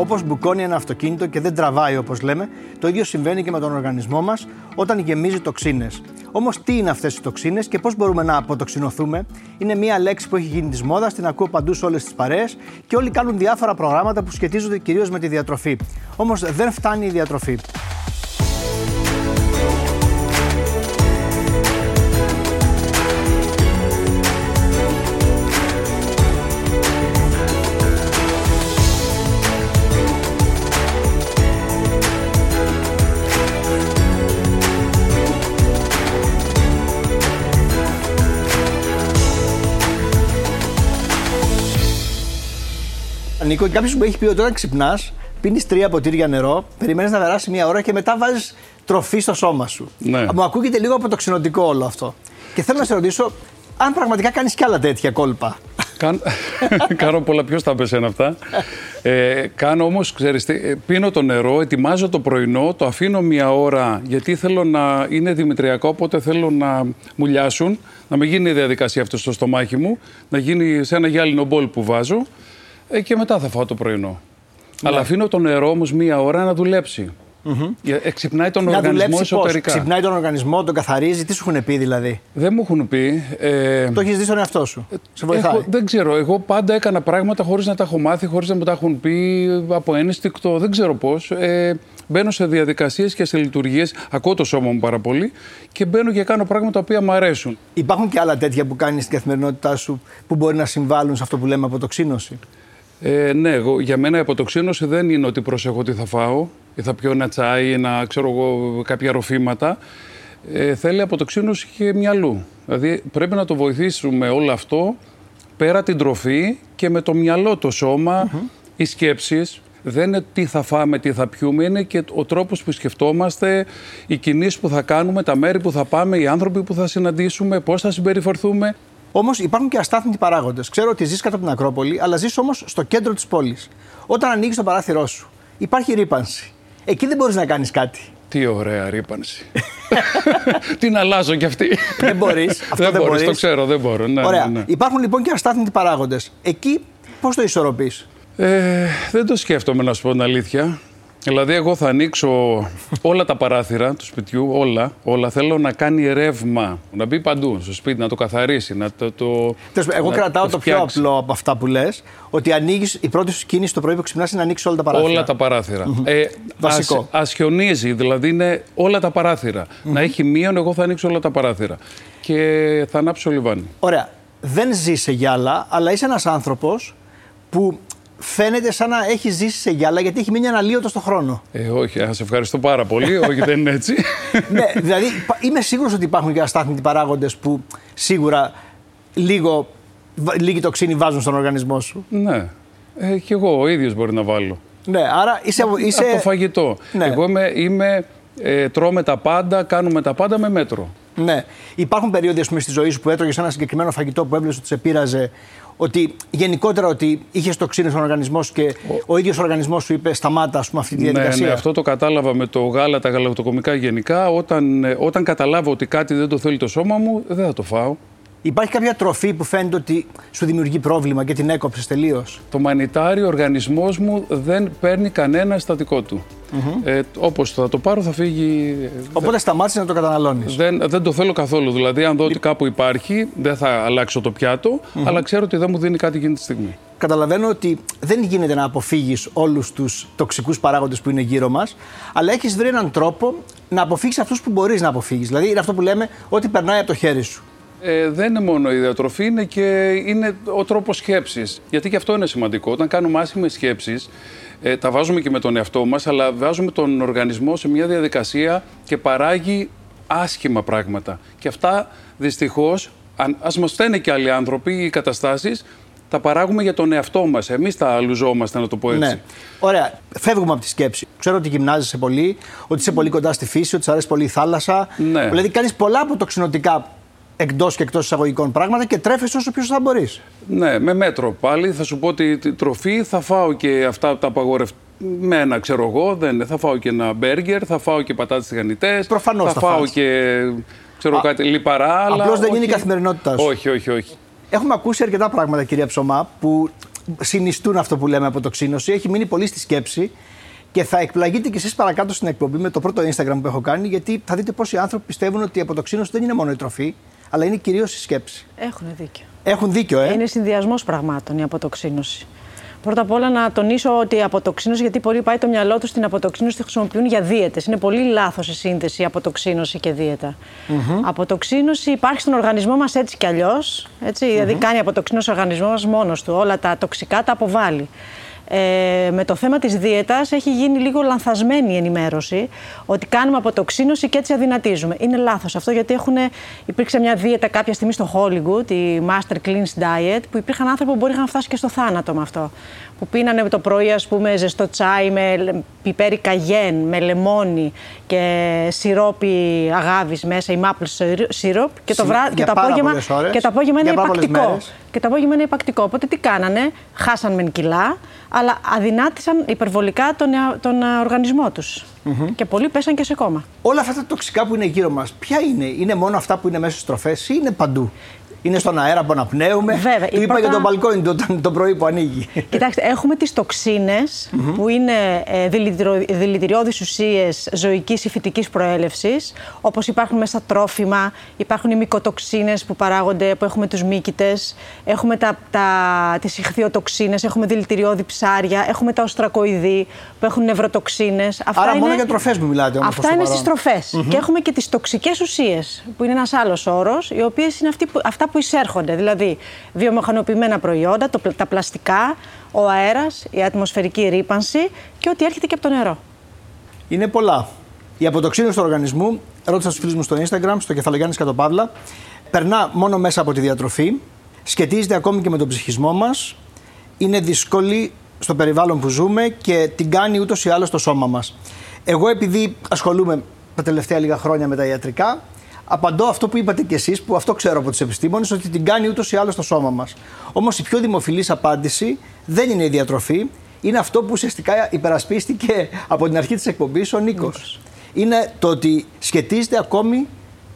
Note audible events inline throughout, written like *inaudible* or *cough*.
Όπως μπουκώνει ένα αυτοκίνητο και δεν τραβάει όπως λέμε, το ίδιο συμβαίνει και με τον οργανισμό μας όταν γεμίζει τοξίνες. Όμως, τι είναι αυτές οι τοξίνες και πώς μπορούμε να αποτοξινωθούμε, είναι μια λέξη που έχει γίνει της μόδας, την ακούω παντού σε όλες τις παρέες και όλοι κάνουν διάφορα προγράμματα που σχετίζονται κυρίως με τη διατροφή. Όμως δεν φτάνει η διατροφή. Νίκο, κάποιος μου έχει πει ότι όταν ξυπνάς, πίνεις τρία ποτήρια νερό, περιμένεις να περάσει μία ώρα και μετά βάζεις τροφή στο σώμα σου. Ναι. Μου ακούγεται λίγο από το ξενοτικό όλο αυτό. Και θέλω να σε ρωτήσω αν πραγματικά κάνεις κι άλλα τέτοια κόλπα. Κάν... *laughs* κάνω πολλά, ποιος τα πέσαι αυτά. Ε, κάνω όμως, ξέρεις, τι, ε, πίνω το νερό, ετοιμάζω το πρωινό, το αφήνω μία ώρα γιατί θέλω να είναι δημητριακό, οπότε θέλω να μου λιάσουν, να μην γίνει η διαδικασία αυτό στο στομάχι μου, να γίνει σε ένα γυάλινο μπολ που βάζω ε, και μετά θα φάω το πρωινό. Αλλά αφήνω το νερό όμως μία ώρα να δουλέψει. Mm-hmm. Εξυπνάει τον να οργανισμό δουλέψει πώς, εσωτερικά. ξυπνάει τον οργανισμό, τον καθαρίζει, τι σου έχουν πει δηλαδή; Δεν μου έχουν πει. Ε, Το έχεις δει στον εαυτό σου; Σε βοηθάει; Έχω, δεν ξέρω. Εγώ πάντα έκανα πράγματα χωρίς να τα έχω μάθει, χωρίς να μου τα έχουν πει από ένστικτο. Δεν ξέρω πώς. Ε, μπαίνω σε διαδικασίες και σε λειτουργίες. Ακούω το σώμα μου πάρα πολύ και μπαίνω και κάνω πράγματα τα οποία μου αρέσουν. Υπάρχουν και άλλα τέτοια που κάνεις στην καθημερινότητά σου που μπορεί να συμβάλλουν σε αυτό που λέμε αποτοξίνωση; Ε, ναι, εγώ, για μένα η αποτοξίνωση δεν είναι ότι προσέχω τι θα φάω ή θα πιω ένα τσάι ή να ξέρω εγώ κάποια ροφήματα. Ε, θέλει αποτοξίνωση και μυαλού. Δηλαδή πρέπει να το βοηθήσουμε όλο αυτό πέρα την τροφή και με το μυαλό, το σώμα, οι σκέψεις. Δεν είναι τι θα φάμε, τι θα πιούμε, είναι και ο τρόπος που σκεφτόμαστε, οι κινήσεις που θα κάνουμε, τα μέρη που θα πάμε, οι άνθρωποι που θα συναντήσουμε, πώς θα συμπεριφερθούμε. Όμως υπάρχουν και αστάθμιτοι παράγοντες. Ξέρω ότι ζεις κάτω από την Ακρόπολη, αλλά ζεις όμως στο κέντρο της πόλης. Όταν ανοίγεις το παράθυρό σου, υπάρχει ρήπανση. Εκεί δεν μπορείς να κάνεις κάτι. Τι ωραία ρήπανση. *laughs* Την αλλάζω κι αυτή. Δεν μπορείς. *laughs* Αυτό δεν, δεν μπορείς, μπορείς. το ξέρω, δεν μπορώ. Ναι, Ωραία. ναι, ναι. Υπάρχουν λοιπόν και αστάθμιτοι παράγοντες. Εκεί πώς το ισορροπείς; Ε, δεν το σκέφτομαι να σου πω την αλήθεια. Δηλαδή, εγώ θα ανοίξω όλα τα παράθυρα του σπιτιού, όλα, όλα. Θέλω να κάνει ρεύμα, να μπει παντού στο σπίτι, να το καθαρίσει, να το. το Εγώ να κρατάω το, πιο φτιάξει. απλό από αυτά που λες, ότι ανοίγεις, η πρώτη σου κίνηση το πρωί που ξυπνάς είναι να ανοίξεις όλα τα παράθυρα. Όλα τα παράθυρα. Ε, Βασικό. Ας, ας χιονίζει, δηλαδή είναι όλα τα παραθυρα Να έχει μείον, εγώ θα ανοίξω όλα τα παράθυρα. Και θα ανάψω λιβάνι. Ωραία. Δεν ζει σε γυάλα, αλλά είσαι ένας άνθρωπος που φαίνεται σαν να έχει ζήσει σε γυάλα γιατί έχει μείνει αναλύωτος στον χρόνο. Ε, όχι, σα ευχαριστώ πάρα πολύ. όχι, δεν είναι έτσι. *laughs* ναι, δηλαδή πα- είμαι σίγουρος ότι υπάρχουν και αστάθμιτοι παράγοντες που σίγουρα λίγο, βα- λίγη τοξίνη βάζουν στον οργανισμό σου. ναι. Ε, και εγώ ο ίδιος μπορεί να βάλω. Ναι, άρα είσαι. είσαι... Από το φαγητό. Ναι. Εγώ είμαι, είμαι ε, τρώμε τα πάντα, κάνουμε τα πάντα με μέτρο. Ναι. Υπάρχουν περίοδοι ας πούμε, στη ζωή σου που έτρωγες ένα συγκεκριμένο φαγητό που έβλεπες ότι σε πείραζε. Ότι γενικότερα ότι είχες τοξίνε στον οργανισμός σου και ο, ίδιος ο οργανισμός σου είπε σταμάτα ας πούμε, αυτή τη Ναι, διαδικασία. ναι, αυτό το κατάλαβα με το γάλα, τα γαλακτοκομικά γενικά. Όταν, ε, όταν καταλάβω ότι κάτι δεν το θέλει το σώμα μου, δεν θα το φάω. Υπάρχει κάποια τροφή που φαίνεται ότι σου δημιουργεί πρόβλημα και την έκοψες τελείως; Το μανιτάρι, ο οργανισμός μου δεν παίρνει κανένα στατικό του. Ε, όπως θα το πάρω θα φύγει... Οπότε σταμάτησες να το καταναλώνεις. Δεν, δεν το θέλω καθόλου. Δηλαδή, αν δω ότι κάπου υπάρχει, δεν θα αλλάξω το πιατο αλλά ξέρω ότι δεν μου δίνει κάτι εκείνη τη στιγμή. Καταλαβαίνω ότι δεν γίνεται να αποφύγεις όλους τους τοξικούς παράγοντες που είναι γύρω μας, αλλά έχεις βρει έναν τρόπο να αποφύγεις αυτούς που μπορείς να αποφύγεις. Δηλαδή, είναι αυτό που λέμε ότι περνάει από το χέρι σου. Ε, δεν είναι μόνο η διατροφή, είναι και είναι ο τρόπος σκέψης. Γιατί και αυτό είναι σημαντικό. Όταν κάνουμε άσχημες σκέψεις, ε, τα βάζουμε και με τον εαυτό μας, αλλά βάζουμε τον οργανισμό σε μια διαδικασία και παράγει άσχημα πράγματα. Και αυτά δυστυχώς, αν, ας μας φταίνε και άλλοι άνθρωποι ή καταστάσεις, τα παράγουμε για τον εαυτό μας. Εμείς τα λουζόμαστε, να το πω έτσι. Ναι. Ωραία. Φεύγουμε από τη σκέψη. Ξέρω ότι γυμνάζεσαι πολύ, ότι είσαι πολύ κοντά στη φύση, ότι σου αρέσει πολύ η θάλασσα. Ναι. Δηλαδή, κάνεις πολλά αποτοξινωτικά εκτός και εκτός εισαγωγικών πράγματα και τρέφει όσο πιο σωστά μπορείς. Ναι, με μέτρο πάλι. Θα σου πω ότι τη τροφή θα φάω και αυτά τα απαγορευτικά. ξέρω εγώ, δεν Θα φάω και ένα μπέργκερ, θα φάω και πατάτες τηγανιτές. Προφανώς θα, θα φάω και ξέρω Α, κάτι λιπαρά. Απλώς δεν είναι η καθημερινότητάς σου. Όχι, όχι, όχι. Έχουμε ακούσει αρκετά πράγματα, κυρία Ψωμά, που συνιστούν αυτό που λέμε αποτοξίνωση. Έχει μείνει πολύ στη σκέψη και θα εκπλαγείτε κι εσείς παρακάτω στην εκπομπή με το πρώτο Instagram που έχω κάνει, γιατί θα δείτε πόσοι άνθρωποι πιστεύουν ότι η αποτοξίνωση δεν είναι μόνο η τροφή, αλλά είναι κυρίως η σκέψη. Έχουν δίκιο. Έχουν δίκιο, ε. Είναι συνδυασμός πραγμάτων η αποτοξίνωση. Πρώτα απ' όλα να τονίσω ότι η αποτοξίνωση, γιατί πολύ πάει το μυαλό τους στην αποτοξίνωση, τη χρησιμοποιούν για δίαιτες. Είναι πολύ λάθος η σύνδεση αποτοξίνωση και δίαιτα. Mm-hmm. Αποτοξίνωση υπάρχει στον οργανισμό μας έτσι κι αλλιώς. Mm-hmm. Δηλαδή κάνει αποτοξίνωση ο οργανισμός μας μόνος του. Όλα τα τοξικά τα αποβάλλει ε, με το θέμα της δίαιτας έχει γίνει λίγο λανθασμένη η ενημέρωση ότι κάνουμε αποτοξίνωση και έτσι αδυνατίζουμε. Είναι λάθος αυτό γιατί έχουν, υπήρξε μια δίαιτα κάποια στιγμή στο Hollywood, η Master Cleanse Diet, που υπήρχαν άνθρωποι που μπορεί να φτάσει και στο θάνατο με αυτό. Που πίνανε το πρωί, ας πούμε, ζεστό τσάι με πιπέρι καγέν, με λεμόνι και σιρόπι αγάβης μέσα, η maple syrup και το, βρά... και το απόγευμα, και το απόγευμα είναι υπακτικό. Και το απόγευμα είναι υπακτικό. Οπότε τι κάνανε, χάσαν μεν κιλά, αλλά αδυνάτησαν υπερβολικά τον, τον οργανισμό τους. mm Και πολλοί πέσαν και σε κόμμα. Όλα αυτά τα τοξικά που είναι γύρω μας, ποια είναι, είναι μόνο αυτά που είναι μέσα στις τροφές ή είναι παντού; Είναι στον αέρα που αναπνέουμε. Βέβαια. Του είπα πρώτα... για τον μπαλκόνι το, το πρωί που ανοίγει. Κοιτάξτε, έχουμε τις τοξίνες που είναι ε, δηλητηριώδεις ουσίες ζωικής ή φυτικής προέλευσης, όπως υπάρχουν μέσα τρόφιμα, υπάρχουν οι μικοτοξίνες που παράγονται, που έχουμε τους μύκητες, έχουμε τα, τα, τις ηχθειοτοξίνες, έχουμε δηλητηριώδη ψάρια, έχουμε τα οστρακοειδή που έχουν νευροτοξίνες. Άρα είναι... μόνο για τροφές που μιλάτε όμως. Αυτά είναι στις τροφές. Και έχουμε και τις τοξικές ουσίες, που είναι ένας άλλος όρος, οι οποίες είναι αυτοί που, αυτά που εισέρχονται. Δηλαδή, βιομηχανοποιημένα προϊόντα, το, τα πλαστικά, ο αέρας, η ατμοσφαιρική ρήπανση και ό,τι έρχεται και από το νερό. Είναι πολλά. Η αποτοξίνωση του οργανισμού, ρώτησα στους φίλους μου στο Instagram, στο κεφαλογιάννης Κατοπαύλα, περνά μόνο μέσα από τη διατροφή, σχετίζεται ακόμη και με τον ψυχισμό μας, είναι δύσκολη στο περιβάλλον που ζούμε και την κάνει ούτως ή άλλως στο σώμα μας. Εγώ, επειδή ασχολούμαι τα τελευταία λίγα χρόνια με τα ιατρικά, απαντώ αυτό που είπατε κι εσείς, που αυτό ξέρω από τους επιστήμονες, ότι την κάνει ούτως ή άλλως στο σώμα μας. Όμως η πιο δημοφιλής απάντηση δεν είναι η διατροφή, είναι αυτό που ουσιαστικά υπερασπίστηκε από την αρχή της εκπομπής ο Νίκος. Είναι το ότι σχετίζεται ακόμη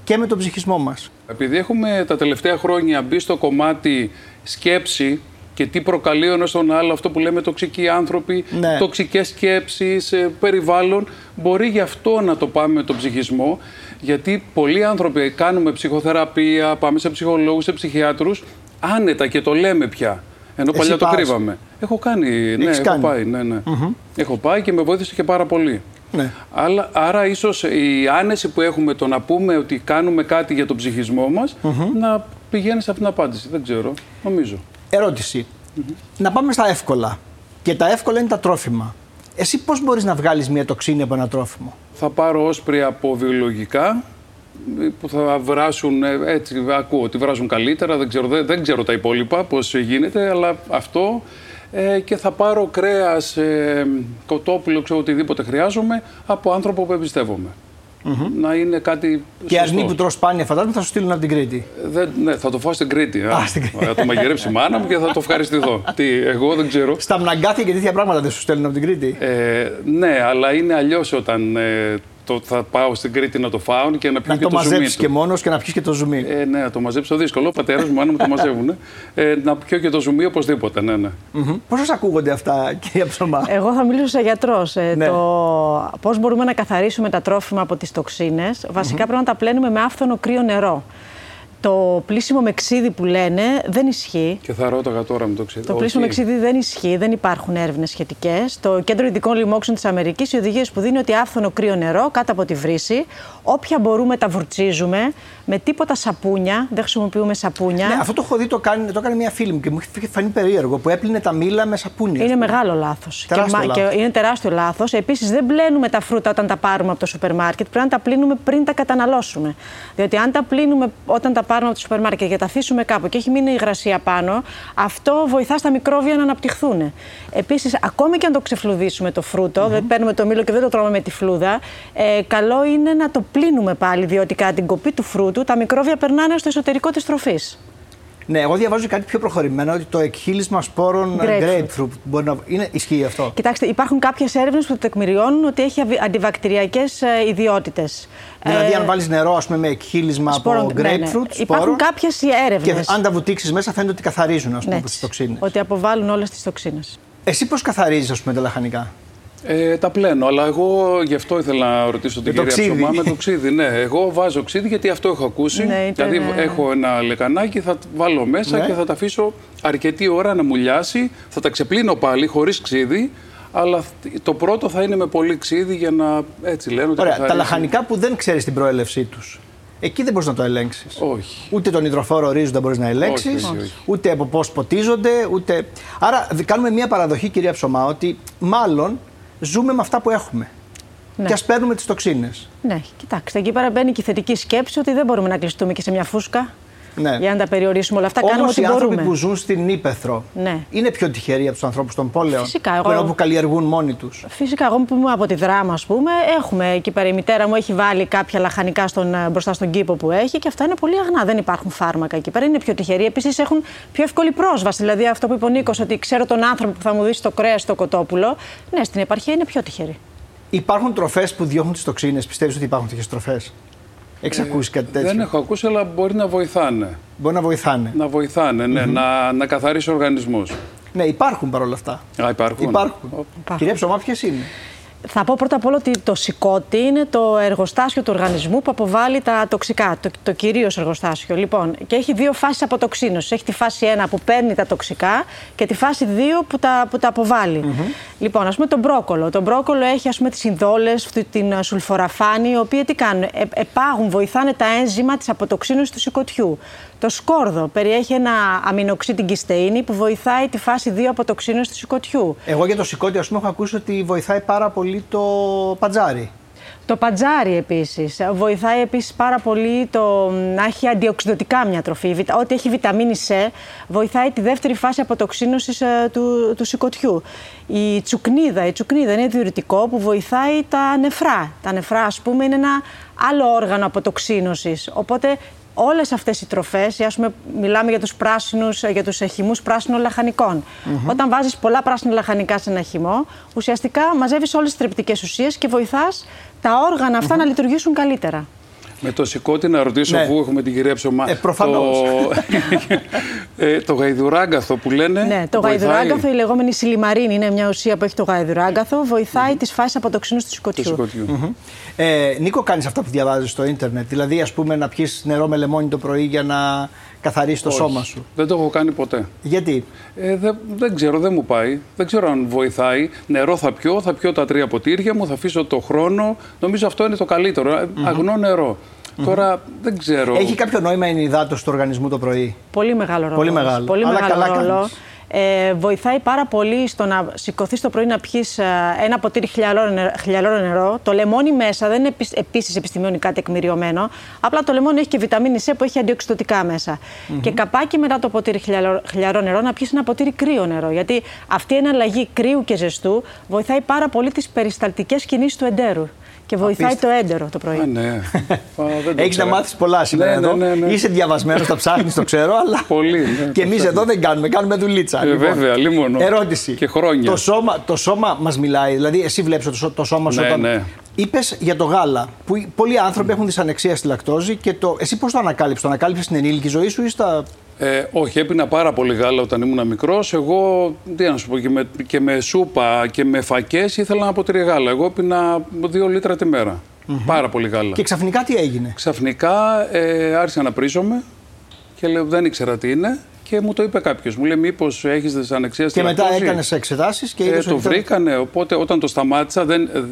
και με τον ψυχισμό μας. Επειδή έχουμε τα τελευταία χρόνια μπει στο κομμάτι σκέψη και τι προκαλεί ο ένας τον άλλο, αυτό που λέμε τοξικοί άνθρωποι, ναι. τοξικές σκέψεις, ε, περιβάλλον, μπορεί γι' αυτό να το πάμε με τον ψυχισμό γιατί πολλοί άνθρωποι κάνουμε ψυχοθεραπεία, πάμε σε ψυχολόγους, σε ψυχιάτρους, άνετα και το λέμε πια. Ενώ Εσύ παλιά το κρύβαμε. Έχω κάνει, ναι, έχω πάει, ναι, ναι. Έχω πάει και με βοήθησε και πάρα πολύ. Ναι. Αλλά, άρα ίσως η άνεση που έχουμε το να πούμε ότι κάνουμε κάτι για τον ψυχισμό μας, να πηγαίνει σε αυτήν την απάντηση. Δεν ξέρω, νομίζω. Ερώτηση. Να πάμε στα εύκολα. Και τα εύκολα είναι τα τρόφιμα. Εσύ πώς μπορείς να βγάλεις μια τοξίνη από ένα τρόφιμο; Θα πάρω όσπρι από βιολογικά που θα βράσουν, ε, έτσι ακούω ότι βράζουν καλύτερα, δεν ξέρω, δεν, ξέρω τα υπόλοιπα πώς γίνεται, αλλά αυτό. Ε, και θα πάρω κρέας, ε, κοτόπουλο, ξέρω οτιδήποτε χρειάζομαι από άνθρωπο που εμπιστεύομαι mm-hmm. να είναι κάτι. Και αρνί που τρως σπάνια, φαντάζομαι θα σου στείλουν από την Κρήτη. Δεν, ναι, θα το φάω στην Κρήτη. Α, στην Κρήτη. Θα το μαγειρέψει η μάνα μου και θα το ευχαριστηθώ. *laughs* Τι, εγώ δεν ξέρω. Στα μναγκάθια και τέτοια πράγματα δεν σου στέλνουν από την Κρήτη. Ε, ναι, αλλά είναι αλλιώς όταν ε, το, θα πάω στην Κρήτη να το φάω και να πιω να και το, το μαζέψεις και μόνος και να πιεις και το ζουμί. Ε, ναι, να το μαζέψω δύσκολο. Ο πατέρας μου, αν μου το μαζεύουν. Ε, να πιω και το ζουμί οπωσδήποτε. Ναι, ναι. Mm-hmm. Πώς σας ακούγονται αυτά, κυρία Ψωμά; Εγώ θα μιλήσω σαν γιατρός. Ε, ναι. το... Πώς μπορούμε να καθαρίσουμε τα τρόφιμα από τις τοξίνες. Βασικά mm-hmm. πρέπει να τα πλένουμε με άφθονο κρύο νερό το πλήσιμο με ξύδι που λένε δεν ισχύει. Και θα ρώταγα τώρα με το ξύδι. Το πλήσιμο με ξύδι δεν ισχύει, δεν υπάρχουν έρευνες σχετικές. Το Κέντρο Ειδικών Λοιμόξεων της Αμερικής, οι οδηγίες που δίνει ότι άφθονο κρύο νερό κάτω από τη βρύση, όποια μπορούμε τα βουρτσίζουμε, με τίποτα σαπούνια, δεν χρησιμοποιούμε σαπούνια. Ναι, αυτό το έχω δει, το κάνει, το έκανε μια φίλη μου και μου έχει φανεί περίεργο που έπλυνε τα μήλα με σαπούνια. Είναι μεγάλο λάθος. Και, και είναι τεράστιο λάθος. Επίσης, δεν πλένουμε τα φρούτα όταν τα πάρουμε από το σούπερ μάρκετ, πρέπει να τα πλύνουμε πριν τα καταναλώσουμε. Διότι αν τα πλύνουμε όταν τα πάρουμε από το σούπερ μάρκετ και τα αφήσουμε κάπου και έχει μείνει η υγρασία πάνω, αυτό βοηθά στα μικρόβια να αναπτυχθούν. Επίσης, ακόμη και αν το ξεφλουδίσουμε το φρούτο, δεν παίρνουμε το μήλο και δεν το τρώμε με τη φλούδα, ε, καλό είναι να το πλύνουμε πάλι, διότι κατά την κοπή του φρούτου τα μικρόβια περνάνε στο εσωτερικό της τροφής. Ναι, εγώ διαβάζω κάτι πιο προχωρημένο ότι το εκχύλισμα σπόρων grapefruit. grapefruit μπορεί να... είναι, ισχύει αυτό. Κοιτάξτε, υπάρχουν κάποιες έρευνες που τεκμηριώνουν ότι έχει αντιβακτηριακές ε, ιδιότητες. Δηλαδή, ε, αν βάλεις νερό ας πούμε, με εκχύλισμα σπόρων, από grapefruit, ναι, ναι. Σπόρο, Υπάρχουν κάποιες έρευνες. Και αν τα βουτήξεις μέσα, φαίνεται ότι καθαρίζουν ας πούμε, ναι, τις τοξίνες. Ότι αποβάλλουν όλες τις τοξίνες. Εσύ πώς καθαρίζεις, ας πούμε, τα λαχανικά; Ε, τα πλένω, αλλά εγώ γι' αυτό ήθελα να ρωτήσω την κυρία Ψωμά με το ξύδι. Ναι, εγώ βάζω ξύδι γιατί αυτό έχω ακούσει. Ναι, δηλαδή έχω ένα λεκανάκι, θα βάλω μέσα ναι. και θα τα αφήσω αρκετή ώρα να μουλιάσει. Θα τα ξεπλύνω πάλι χωρίς ξύδι. Αλλά το πρώτο θα είναι με πολύ ξύδι για να έτσι λένε. Ότι Ωραία, τα λαχανικά που δεν ξέρεις την προέλευσή τους. Εκεί δεν μπορείς να το ελέγξεις. Όχι. Ούτε τον υδροφόρο ρίζοντα μπορείς να ελέγξεις, ούτε από πώς ποτίζονται, ούτε. Άρα κάνουμε μια παραδοχή, κυρία Ψωμά, ότι μάλλον ζούμε με αυτά που έχουμε. Ναι. Και ας παίρνουμε τις τοξίνες. Ναι, κοιτάξτε, εκεί πέρα μπαίνει και η θετική σκέψη ότι δεν μπορούμε να κλειστούμε και σε μια φούσκα. Ναι. Για να τα περιορίσουμε όλα αυτά, Όμως κάνουμε ό,τι μπορούμε. οι άνθρωποι που ζουν στην Ήπεθρο ναι. είναι πιο τυχεροί από τους ανθρώπους των πόλεων. Φυσικά. Εγώ... Που, που καλλιεργούν μόνοι τους; Φυσικά. Εγώ που είμαι από τη δράμα, ας πούμε, έχουμε εκεί πέρα. Η μητέρα μου έχει βάλει κάποια λαχανικά στον, ε, μπροστά στον κήπο που έχει και αυτά είναι πολύ αγνά. Δεν υπάρχουν φάρμακα εκεί πέρα. Είναι πιο τυχεροί. Επίσης έχουν πιο εύκολη πρόσβαση. Δηλαδή αυτό που είπε ο Νίκος, ότι ξέρω τον άνθρωπο που θα μου δει το κρέας στο κοτόπουλο. Ναι, στην επαρχία είναι πιο τυχεροί. Υπάρχουν τροφές που διώχνουν τις τοξίνες. Πιστεύεις ότι υπάρχουν τέτοιες τροφές; Έχεις ακούσει κάτι τέτοιο; Δεν έχω ακούσει, αλλά μπορεί να βοηθάνε. Μπορεί να βοηθάνε. Να βοηθάνε, ναι, να, να καθαρίσει ο οργανισμό. Ναι, υπάρχουν παρόλα αυτά. Α, υπάρχουν. Υπάρχουν. Κυρία Ψωμά, ποιες είναι; Θα πω πρώτα απ' όλο ότι το σηκώτη είναι το εργοστάσιο του οργανισμού που αποβάλλει τα τοξικά. Το, το κυρίως εργοστάσιο. Λοιπόν, και έχει δύο φάσεις αποτοξίνωσης. Έχει τη φάση 1 που παίρνει τα τοξικά και τη φάση 2 που τα, που τα αποβάλλει. Λοιπόν, ας πούμε τον μπρόκολο. Το μπρόκολο έχει ας πούμε τις συνδόλε, την σουλφοραφάνη, οι οποίοι τι κάνουν; Ε, επάγουν, βοηθάνε τα ένζημα της αποτοξίνωσης του σηκωτιού. Το σκόρδο περιέχει ένα αμινοξίδι κυστεΐνη που βοηθάει τη φάση 2 αποτοξίνωση του σηκωτιού. Εγώ για το σηκώτη, ας πούμε, έχω ακούσει ότι βοηθάει πάρα πολύ το πατζάρι. Το πατζάρι επίσης. Βοηθάει επίσης πάρα πολύ το να έχει αντιοξυδοτικά μια τροφή. Ό,τι έχει βιταμίνη C βοηθάει τη δεύτερη φάση αποτοξίνωση ε, του, του σηκωτιού. Η τσουκνίδα, η τσουκνίδα είναι διουρητικό που βοηθάει τα νεφρά. Τα νεφρά, ας πούμε, είναι ένα άλλο όργανο αποτοξίνωση. Οπότε όλες αυτές οι τροφές, ας πούμε, μιλάμε για τους πράσινους, για τους χυμούς πράσινων λαχανικών. Όταν βάζεις πολλά πράσινα λαχανικά σε ένα χυμό, ουσιαστικά μαζεύεις όλες τις τρεπτικές ουσίες και βοηθάς τα όργανα αυτά να λειτουργήσουν καλύτερα. Με το σηκώτη να ρωτήσω, ναι. αφού έχουμε την κυρία Ψωμά. Ε, προφανώς. Το, ε, το γαϊδουράγκαθο που λένε. Ναι, το βοηθάει... γαϊδουράγκαθο, η λεγόμενη σιλιμαρίνη, είναι μια ουσία που έχει το γαϊδουράγκαθο, βοηθάει mm-hmm. τις φάσεις αποτοξίνωση του σηκωτιού. σηκωτιού. Mm-hmm. Ε, Νίκο, κάνεις αυτά που διαβάζεις στο ίντερνετ. Δηλαδή, ας πούμε, να πιεις νερό με λεμόνι το πρωί για να καθαρίσει το σώμα σου. Δεν το έχω κάνει ποτέ. Γιατί; Ε, δεν, δεν ξέρω, δεν μου πάει. Δεν ξέρω αν βοηθάει. Νερό θα πιω, θα πιω τα τρία ποτήρια μου, θα αφήσω το χρόνο. Νομίζω αυτό είναι το καλύτερο. Mm-hmm. Αγνό νερό. Τώρα δεν ξέρω. Έχει κάποιο νόημα η υδάτωση του οργανισμού το πρωί; Πολύ μεγάλο ρόλο. Πολύ μεγάλο. Πολύ μεγάλο καλά ρόλο. Ε, βοηθάει πάρα πολύ στο να σηκωθείς το πρωί να πιεις ε, ένα ποτήρι χλιαλόρο νερό. Το λεμόνι μέσα δεν είναι επίσης επιστημονικά τεκμηριωμένο. Απλά το λεμόνι έχει και βιταμίνη C που έχει αντιοξυδοτικά μέσα. Mm-hmm. Και καπάκι μετά το ποτήρι χλιαρό νερό να πιεις ένα ποτήρι κρύο νερό. Γιατί αυτή η εναλλαγή κρύου και ζεστού βοηθάει πάρα πολύ τις περισταλτικέ κινήσεις του εντέρου και βοηθάει το έντερο το πρωί. Α, ναι. *laughs* Έχεις να μάθεις πολλά σήμερα ναι, εδώ. Ναι, ναι, Είσαι διαβασμένος, τα ψάχνεις, το ξέρω, αλλά. Πολύ. Ναι, *laughs* και εμείς εδώ δεν κάνουμε, κάνουμε δουλίτσα. Ε, λοιπόν. Βέβαια, λίμωνο. Ερώτηση. Και χρόνια. Το σώμα, το σώμα μας μιλάει, δηλαδή εσύ βλέπεις το, το σώμα σου ναι, όταν. Ναι. Είπες για το γάλα, που πολλοί άνθρωποι έχουν δυσανεξία στη λακτόζη και το. Εσύ πώς το ανακάλυψες, το ανακάλυψες στην ενήλικη ζωή σου ή στα ε, όχι, έπινα πάρα πολύ γάλα όταν ήμουν μικρός. Εγώ, τι να σου πω, και με, και με σούπα και με φακές ήθελα να ποτήρι γάλα. Εγώ έπινα δύο λίτρα τη μέρα. Πάρα πολύ γάλα. Και ξαφνικά τι έγινε; Ξαφνικά ε, άρχισα να πρίζομαι και λέω, δεν ήξερα τι είναι. Και μου το είπε κάποιος. Μου λέει: Μήπως έχεις δυσανεξία στην Και μετά έκανες εξετάσεις και ε, Το βρήκανε. Οπότε όταν το σταμάτησα, δεν, ε,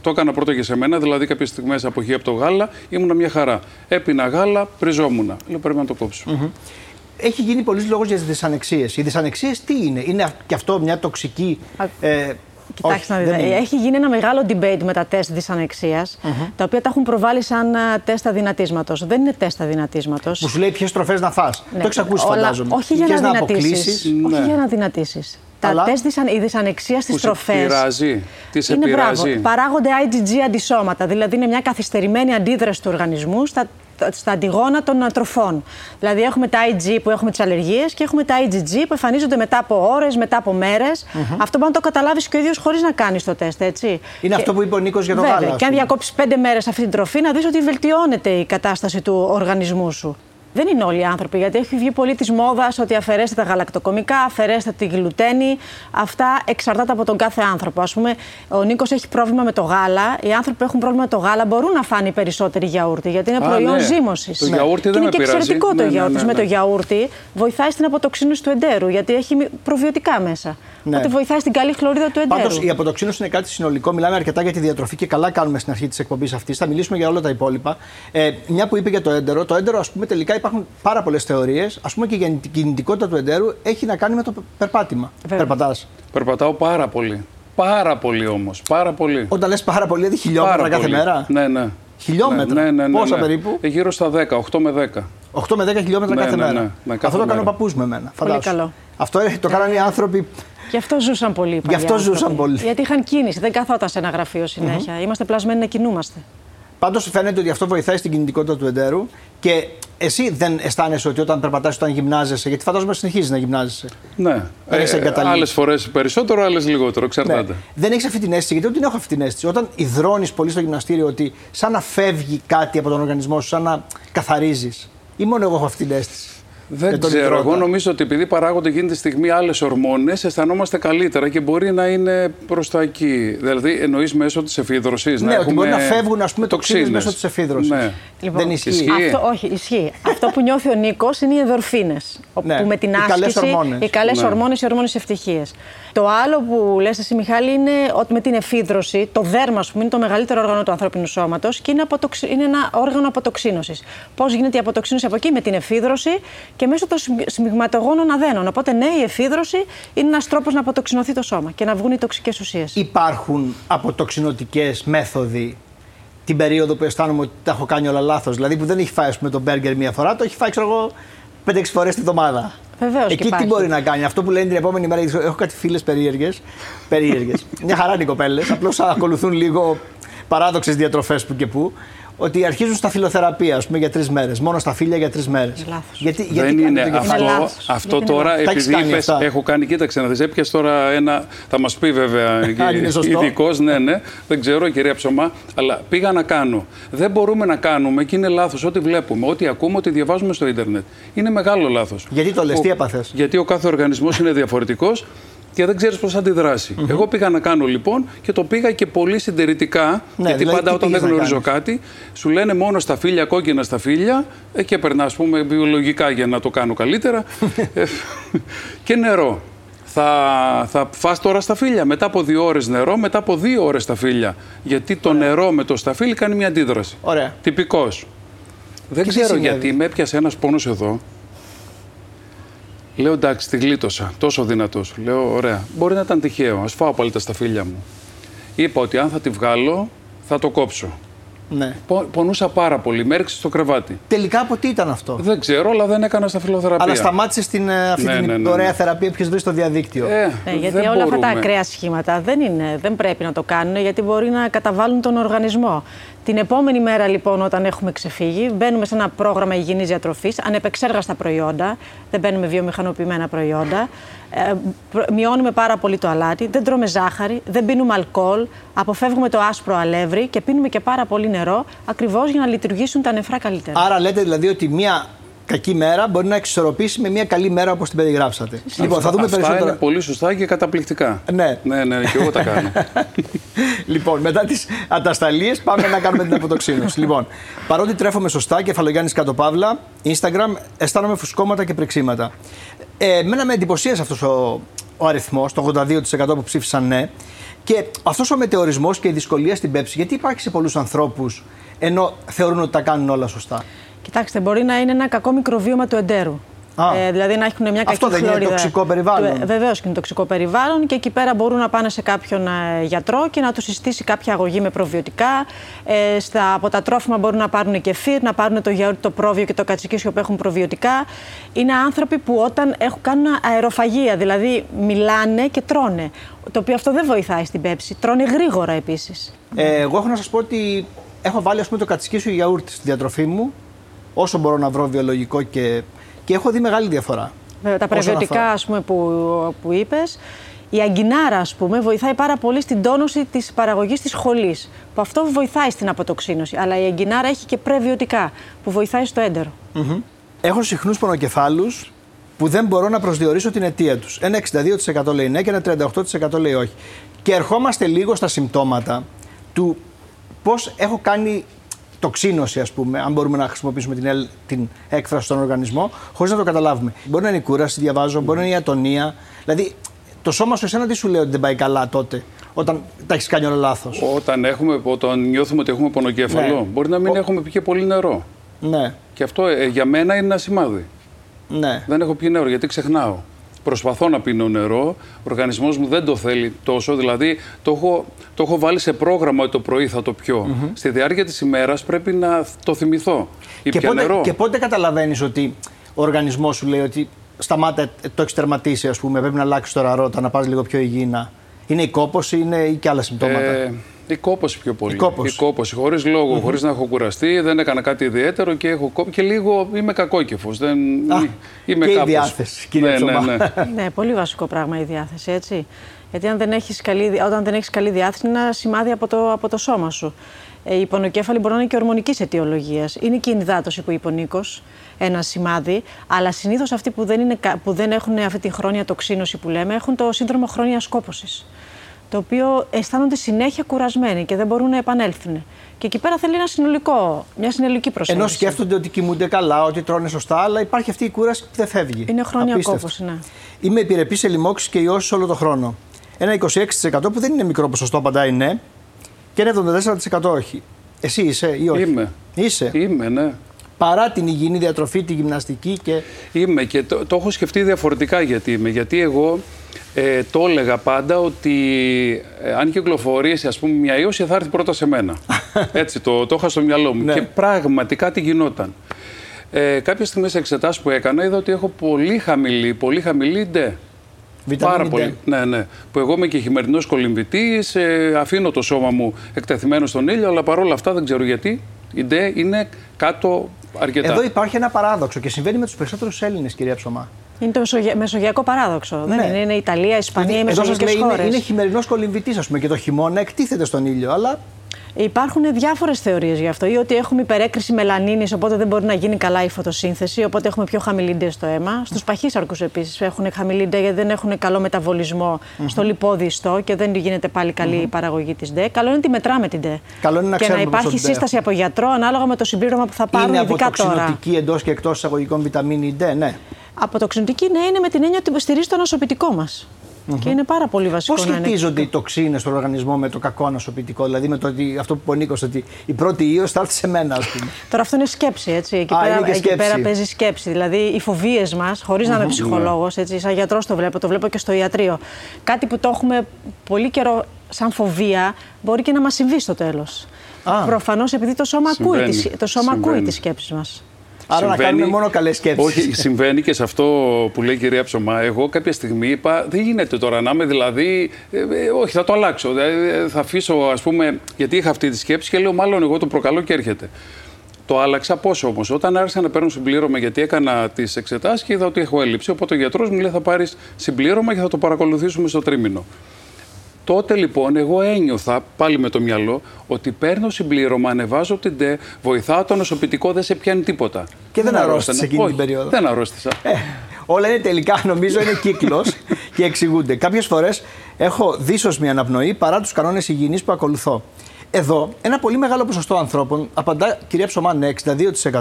το έκανα πρώτο και σε μένα. Δηλαδή, κάποιες στιγμές αποχή από το γάλα ήμουν μια χαρά. Έπεινα γάλα, πριζόμουν. Λέω: Πρέπει να το κόψω έχει γίνει πολλή λόγο για τις δυσανεξίες. Οι δυσανεξίες τι είναι, Είναι και αυτό μια τοξική ε, Κοιτάξτε να δείτε. Έχει γίνει ένα μεγάλο debate με τα τεστ δυσανεξίας, τα οποία τα έχουν προβάλει σαν τεστ αδυνατίσματος. Δεν είναι τεστ αδυνατίσματος. Που σου λέει ποιες τροφές να φας. Ναι. Το έχει ακούσει, φαντάζομαι. Όχι για να δυνατήσει. Όχι ναι. για να δυνατήσει. Τα Αλλά... τεστ δυσαν... η δυσανεξία στις τροφές. Πειράζει. Τι σε είναι πειράζει; Μπράβο. Παράγονται IgG αντισώματα. Δηλαδή είναι μια καθυστερημένη αντίδραση του οργανισμού στα στα αντιγόνα των τροφών. Δηλαδή, έχουμε τα IG που έχουμε τις αλλεργίες και έχουμε τα IgG που εμφανίζονται μετά από ώρες, μετά από μέρες. Mm-hmm. Αυτό μπορεί να το καταλάβεις και ο ίδιος χωρίς να κάνεις το τεστ, έτσι. Είναι και... αυτό που είπε ο Νίκος για το Βέβαια, γάλα. Και αν διακόψεις πέντε μέρες αυτή την τροφή, να δεις ότι βελτιώνεται η κατάσταση του οργανισμού σου. Δεν είναι όλοι οι άνθρωποι, γιατί έχει βγει πολύ της μόδας ότι αφαιρέστε τα γαλακτοκομικά, αφαιρέστε τη γλουτένη. Αυτά εξαρτάται από τον κάθε άνθρωπο. Α πούμε, ο Νίκος έχει πρόβλημα με το γάλα. Οι άνθρωποι που έχουν πρόβλημα με το γάλα μπορούν να φάνε περισσότερη γιαούρτι, γιατί είναι προϊόν ναι. ζύμωσης. Το γιαούρτι δεν είναι και εξαιρετικό ναι, το ναι, γιαούρτι. Ναι, με το γιαούρτι βοηθάει στην αποτοξίνωση του εντέρου, γιατί έχει προβιωτικά μέσα. Ναι. Οπότε βοηθάει στην καλή χλωρίδα του εντέρου. Πάντως η αποτοξίνωση είναι κάτι συνολικό. Μιλάμε αρκετά για τη διατροφή και καλά κάνουμε στην αρχή της εκπομπής αυτής. Θα μιλήσουμε για όλα τα υπόλοιπα. Ε, μια που είπε για το έντερο. Το έντερο, ας πούμε, τελικά υπάρχουν πάρα πολλές θεωρίες. Α πούμε και για την κινητικότητα του εντέρου έχει να κάνει με το περπάτημα. Περπατάς. Περπατάω πάρα πολύ. Πάρα πολύ όμως. Πάρα πολύ. Όταν λες πάρα πολύ, δηλαδή χιλιόμετρα κάθε μέρα; Ναι, ναι. Χιλιόμετρα; Ναι, ναι, ναι, Πόσα ναι. περίπου; Ε, γύρω στα 10, 8 με 10. 8 με 10 χιλιόμετρα Ναι, κάθε ναι, μέρα. ναι, ναι, κάθε Αυτό το μέρα. κάνω παππούς με εμένα. Πολύ Φαντάσου. καλό. Αυτό ε, το κάνανε οι άνθρωποι. Γι' αυτό ζούσαν πολύ. οι Γι' παλιοί αυτό ζούσαν άνθρωποι. πολύ. Γιατί είχαν κίνηση, δεν καθόταν σε ένα γραφείο συνέχεια. Είμαστε πλασμένοι να κινούμαστε. Πάντως φαίνεται ότι αυτό βοηθάει στην κινητικότητα του εντέρου και εσύ δεν αισθάνεσαι ότι όταν περπατάς, όταν γυμνάζεσαι, γιατί φαντάζομαι συνεχίζεις να γυμνάζεσαι. Ναι. Δεν έχεις εγκαταλείψει. Άλλες φορές περισσότερο, άλλες λιγότερο. Ναι. Εξαρτάται. Δεν έχεις αυτή την αίσθηση, γιατί δεν την έχω αυτή την αίσθηση. Όταν υδρώνεις πολύ στο γυμναστήριο, ότι σαν να φεύγει κάτι από τον οργανισμό σου, σαν να καθαρίζεις. Ή μόνο εγώ έχω αυτή την αίσθηση. Δεν Για τον ξέρω. υδρότα. Εγώ νομίζω ότι επειδή παράγονται εκείνη τη στιγμή άλλες ορμόνες, αισθανόμαστε καλύτερα και μπορεί να είναι προς τα εκεί. Δηλαδή, εννοείς μέσω της εφίδρωσης. Ναι, ότι μπορεί να φεύγουν ας πούμε, τοξίνες μέσω της εφίδρωσης. Ναι. Δεν ισχύει. Ισχύει. Αυτό, όχι, ισχύει. Αυτό που νιώθει ο Νίκος είναι οι ενδορφίνες. Ναι, που με την οι καλές άσκηση. ορμόνες. Οι καλές Ναι. ορμόνες, οι ορμόνες ευτυχίες. Το άλλο που λες εσύ, Μιχάλη, είναι ότι με την εφίδρωση, το δέρμα, ας πούμε, είναι το μεγαλύτερο όργανο του ανθρώπινου σώματος και είναι, αποτοξ... είναι ένα όργανο αποτοξίνωσης. Πώς γίνεται η αποτοξίνωση από εκεί, με την εφίδρωση και μέσω των σμι- σμιγματογόνων αδένων. Οπότε, ναι, η εφίδρωση είναι ένας τρόπος να αποτοξινωθεί το σώμα και να βγουν οι τοξικές ουσίες. Υπάρχουν αποτοξινωτικές μέθοδοι την περίοδο που αισθάνομαι ότι τα έχω κάνει όλα λάθος; Δηλαδή που δεν έχει φάει ας πούμε, το μπέργκερ μία φορά, το έχει φάει ξέρω εγώ 5-6 φορές τη βδομάδα. Βεβαίως και Εκεί τι υπάρχει. μπορεί να κάνει; Αυτό που λένε την επόμενη μέρα. γιατί Έχω κάτι φίλες περίεργες. Περίεργες. Μια χαρά είναι οι κοπέλες. Απλώς ακολουθούν λίγο παράδοξες διατροφές που και που. Ότι αρχίζουν στα φιλοθεραπεία, ας πούμε, για τρεις μέρες. Μόνο στα φίλια για τρεις μέρες. Λάθος. Γιατί, Δεν γιατί είναι κάνετε το αυτό. κεφάλι; λάθος. Αυτό Γιατί είναι τώρα, λάθος. Τα έχεις επειδή κάνει είπες, αυτά. έχω κάνει, κοίταξε να δεις, έπιασε τώρα ένα, θα μας πει βέβαια *laughs* Αν είναι σωστό. ειδικός, ναι, ναι, δεν ξέρω, η κυρία Ψωμά, αλλά πήγα να κάνω. Δεν μπορούμε να κάνουμε και είναι λάθος ό,τι βλέπουμε, ό,τι ακούμε, ό,τι διαβάζουμε στο ίντερνετ. Είναι μεγάλο λάθος. Γιατί το λες, Ο- τι έπαθες; Γιατί ο κάθε οργανισμός είναι διαφορετικός και δεν ξέρεις πώς θα αντιδράσει. Εγώ πήγα να κάνω λοιπόν και το πήγα και πολύ συντηρητικά. Ναι, γιατί δηλαδή, πάντα τι όταν δεν πήγες να γνωρίζω κάνεις; κάτι, σου λένε μόνο στα φύλλα, κόκκινα στα φύλλα ε, και περνάς, ας πούμε, βιολογικά για να το κάνω καλύτερα. *laughs* Ε, και νερό. Θα, θα φας τώρα στα φύλλα. Μετά από δύο ώρες νερό, μετά από δύο ώρες στα φύλλα. Γιατί το νερό με το σταφύλι κάνει μια αντίδραση. Ωραία. Τυπικός. Δεν Και τι ξέρω συνέβη; γιατί με έπιασε ένας πόνος εδώ. Λέω εντάξει, τη γλίτωσα. Τόσο δυνατός. Λέω ωραία. Μπορεί να ήταν τυχαίο. Α φάω πάλι τα σταφύλια μου. Είπα ότι αν θα τη βγάλω, θα το κόψω. Ναι. Πο- Πονούσα πάρα πολύ. Με έριξε στο κρεβάτι. Τελικά από τι ήταν αυτό; Δεν ξέρω, αλλά δεν έκανα σταφυλοθεραπεία. Αλλά σταμάτησε την, ε, αυτή Ναι, την ναι, ναι, ωραία ναι. θεραπεία που έχει βρει στο διαδίκτυο. Ε, Ναι, γιατί δεν όλα αυτά τα μπορούμε. ακραία σχήματα δεν, είναι, δεν πρέπει να το κάνουν γιατί μπορεί να καταβάλουν τον οργανισμό. Την επόμενη μέρα λοιπόν όταν έχουμε ξεφύγει μπαίνουμε σε ένα πρόγραμμα υγιεινής διατροφής, ανεπεξέργαστα προϊόντα, δεν μπαίνουμε βιομηχανοποιημένα προϊόντα, ε, προ- μειώνουμε πάρα πολύ το αλάτι, δεν τρώμε ζάχαρη, δεν πίνουμε αλκοόλ, αποφεύγουμε το άσπρο αλεύρι και πίνουμε και πάρα πολύ νερό ακριβώς για να λειτουργήσουν τα νεφρά καλύτερα. Άρα λέτε δηλαδή ότι μια κακή μέρα μπορεί να εξισορροπήσει με μια καλή μέρα όπως την περιγράψατε. Λοιπόν, θα δούμε Αυτά περισσότερα. είναι πολύ σωστά και καταπληκτικά. Ναι. Ναι, ναι, και εγώ τα κάνω. *laughs* λοιπόν, μετά τις ατασταλίες, πάμε να κάνουμε την αποτοξίνωση. λοιπόν, παρότι τρέφομαι σωστά, κεφαλογιάννης κάτω παύλα, Instagram, αισθάνομαι φουσκώματα και πρεξίματα. Ε, εμένα με εντυπωσίασε αυτός ο, ο αριθμός, το 82% που ψήφισαν ναι. Και αυτός ο μετεωρισμός και η δυσκολία στην πέψη, γιατί υπάρχει σε πολλούς ανθρώπους ενώ θεωρούν ότι τα κάνουν όλα σωστά; Κοιτάξτε, μπορεί να είναι ένα κακό μικροβίωμα του εντέρου. Ε, δηλαδή να έχουν μια κακή Αυτό δεν είναι τοξικό περιβάλλον. Βεβαίως και είναι τοξικό περιβάλλον και εκεί πέρα μπορούν να πάνε σε κάποιον ε, γιατρό και να τους συστήσει κάποια αγωγή με προβιωτικά. Ε, στα, από τα τρόφιμα μπορούν να πάρουν κεφίρ, να πάρουν το γιαούρτι, το πρόβιο και το κατσικίσιο που έχουν προβιωτικά. Είναι άνθρωποι που όταν έχουν, κάνουν αεροφαγία, δηλαδή μιλάνε και τρώνε. Το οποίο αυτό δεν βοηθάει στην πέψη. Τρώνε γρήγορα επίσης. Ε, εγώ έχω να σας πω ότι έχω βάλει ας πούμε, το κατσικίσιο γιαούρτι στη διατροφή μου όσο μπορώ να βρω βιολογικό και, και έχω δει μεγάλη διαφορά. Βέβαια, τα πρεβιωτικά ας πούμε, που, που είπες, η αγκινάρα, ας πούμε, βοηθάει πάρα πολύ στην τόνωση της παραγωγής της χολής, που αυτό βοηθάει στην αποτοξίνωση. Αλλά η αγκινάρα έχει και πρεβιωτικά, που βοηθάει στο έντερο. Mm-hmm. Έχω συχνούς πονοκεφάλους που δεν μπορώ να προσδιορίσω την αιτία τους. Ένα 62% λέει ναι και ένα 38% λέει όχι. Και ερχόμαστε λίγο στα συμπτώματα του πώς έχω κάνει τοξίνωση, ας πούμε, αν μπορούμε να χρησιμοποιήσουμε την, την έκφραση στον οργανισμό, χωρίς να το καταλάβουμε. Μπορεί να είναι η κούραση, διαβάζω, μπορεί να είναι η ατονία. Δηλαδή, το σώμα σου εσένα τι σου λέει ότι δεν πάει καλά τότε, όταν τα έχεις κάνει όλα λάθος; Όταν, έχουμε, όταν νιώθουμε ότι έχουμε πονοκέφαλο, ναι. μπορεί να μην Ο... έχουμε πει και πολύ νερό. Ναι. Και αυτό ε, για μένα είναι ένα σημάδι. Ναι. Δεν έχω πει νερό γιατί ξεχνάω προσπαθώ να πίνω νερό. Ο οργανισμός μου δεν το θέλει τόσο. Δηλαδή, το έχω, το έχω βάλει σε πρόγραμμα ότι το πρωί θα το πιω. Στη διάρκεια της ημέρας πρέπει να το θυμηθώ. Και πότε, νερό. και πότε καταλαβαίνεις ότι ο οργανισμός σου λέει ότι σταμάτα, το έχεις τερματίσει, ας πούμε, πρέπει να αλλάξεις το ραρότα, να πας λίγο πιο υγιεινά; Είναι η κόπωση είναι ή και άλλα συμπτώματα; Ε, η κόπωση πιο πολύ. Η κόπωση. Η κόπωση. Χωρίς λόγο, mm-hmm. χωρίς να έχω κουραστεί, δεν έκανα κάτι ιδιαίτερο και έχω κόπη και λίγο είμαι κακόκεφος. Δεν... Α, είμαι και κάπως... η διάθεση, κύριε ναι, ναι, ναι. *laughs* ναι, πολύ βασικό πράγμα η διάθεση, έτσι. Γιατί αν δεν έχεις καλή, όταν δεν έχεις καλή διάθεση, είναι ένα σημάδι από το, από το σώμα σου. Ε, η πονοκέφαλη μπορεί να είναι και ορμονικής αιτιολογίας. Είναι και η ενυδάτωση που είπε ο Νίκος, ένα σημάδι. Αλλά συνήθως αυτοί που δεν, είναι, που δεν έχουν αυτή τη χρόνια τοξίνωση που λέμε έχουν το σύνδρομο χρόνια κόπωση το οποίο αισθάνονται συνέχεια κουρασμένοι και δεν μπορούν να επανέλθουν. Και εκεί πέρα θέλει ένα συνολικό, μια συνολική προσέγγιση. Ενώ σκέφτονται ότι κοιμούνται καλά, ότι τρώνε σωστά, αλλά υπάρχει αυτή η κούραση που δεν φεύγει. Είναι χρόνια κόπωση, ναι. Είμαι επιρρεπής σε λοιμώξεις και ιώσεις όλο τον χρόνο. Ένα 26% που δεν είναι μικρό ποσοστό, απαντάει ναι, και ένα 74% όχι. Εσύ είσαι ή όχι; Είμαι. Είσαι. Είμαι, ναι. Παρά την υγιεινή διατροφή, τη γυμναστική και. Είμαι και το, το έχω σκεφτεί διαφορετικά γιατί είμαι. Γιατί εγώ ε, το έλεγα πάντα ότι ε, αν κυκλοφορήσει ας πούμε μια ίωση θα έρθει πρώτα σε μένα. *laughs* Έτσι το, το είχα στο μυαλό μου. Ναι. Και πραγματικά τι γινόταν. Ε, κάποια στιγμή σε εξετάσεις που έκανα είδα ότι έχω πολύ χαμηλή, πολύ χαμηλή ντε. Πάρα πολύ. Ναι, ναι. Που εγώ είμαι και χειμερινός κολυμβητής, ε, αφήνω το σώμα μου εκτεθειμένο στον ήλιο, αλλά παρόλα αυτά δεν ξέρω γιατί. Η ντε είναι κάτω αρκετά. Εδώ υπάρχει ένα παράδοξο και συμβαίνει με τους περισσότερους Έλληνες, κυρία Ψωμά. Είναι το μεσογειακό παράδοξο. Δεν ναι. είναι, είναι Ιταλία, Ισπανία, είναι, μεσογειακές χώρε. Είναι, είναι χειμερινός κολυμβητή, ας πούμε, και το χειμώνα εκτίθεται στον ήλιο, αλλά Υπάρχουν διάφορες θεωρίες γι' αυτό. Ή ότι έχουμε υπερέκριση μελανίνης, οπότε δεν μπορεί να γίνει καλά η φωτοσύνθεση, οπότε έχουμε πιο χαμηλή ντε στο αίμα. Στους παχύσαρκους επίσης έχουν χαμηλή ντε γιατί δεν έχουν καλό μεταβολισμό mm-hmm. στο λιπόδιστο και δεν γίνεται πάλι καλή mm-hmm. η παραγωγή της ντε. Καλό είναι να τη μετράμε την ντε. Καλό είναι να και να υπάρχει σύσταση από γιατρό ανάλογα με το συμπλήρωμα που θα πάρουν, είναι ειδικά τώρα. Είναι εντός και εκτός εισαγωγικών βιταμίνη D, ναι. Αποτοξινωτική, ναι, είναι με την έννοια ότι στηρίζει το νοσοποιητικό μας. Mm-hmm. Και είναι πάρα πολύ βασικό. Πώς σχετίζονται οι τοξίνες στον οργανισμό με το κακό ανασωπητικό, δηλαδή με το ότι αυτό που είπε ο ότι η πρώτη ίω θα έρθει σε μένα, ας πούμε. *laughs* Τώρα αυτό είναι σκέψη, έτσι. Εκεί, Α, πέρα, εκεί σκέψη. πέρα παίζει σκέψη. Δηλαδή οι φοβίες μας, χωρίς mm-hmm. να είμαι ψυχολόγος, έτσι, σαν γιατρός το βλέπω, το βλέπω και στο ιατρείο. Κάτι που το έχουμε πολύ καιρό σαν φοβία, μπορεί και να μας συμβεί στο τέλος. Προφανώς επειδή το σώμα ακούει, το σώμα ακούει τις σκέψεις μας. Άρα συμβαίνει, να κάνουμε μόνο καλές σκέψεις. Όχι, συμβαίνει και σε αυτό που λέει η κυρία Ψωμά. Εγώ κάποια στιγμή είπα: Δεν γίνεται τώρα να είμαι δηλαδή. Ε, ε, όχι, θα το αλλάξω. Ε, θα αφήσω, ας πούμε, γιατί είχα αυτή τη σκέψη και λέω: Μάλλον εγώ το προκαλώ και έρχεται. Το άλλαξα πόσο όμως. Όταν άρχισα να παίρνω συμπλήρωμα, γιατί έκανα τις εξετάσεις και είδα ότι έχω έλλειψη. Οπότε ο γιατρός μου λέει: Θα πάρεις συμπλήρωμα και θα το παρακολουθήσουμε στο τρίμηνο. Τότε λοιπόν εγώ ένιωθα πάλι με το μυαλό ότι παίρνω συμπλήρωμα, ανεβάζω την ΤΕ, βοηθάω το νοσοποιητικό, δεν σε πιάνει τίποτα. Και δεν, δεν αρρώστησα εκείνη την περίοδο. Δεν αρρώστησα. Ε, όλα είναι τελικά, νομίζω, είναι κύκλος *laughs* και εξηγούνται. Κάποιες φορές έχω δίσοσμη αναπνοή παρά τους κανόνες υγιεινής που ακολουθώ. Εδώ, ένα πολύ μεγάλο ποσοστό ανθρώπων απαντά, κυρία Ψωμά, ναι,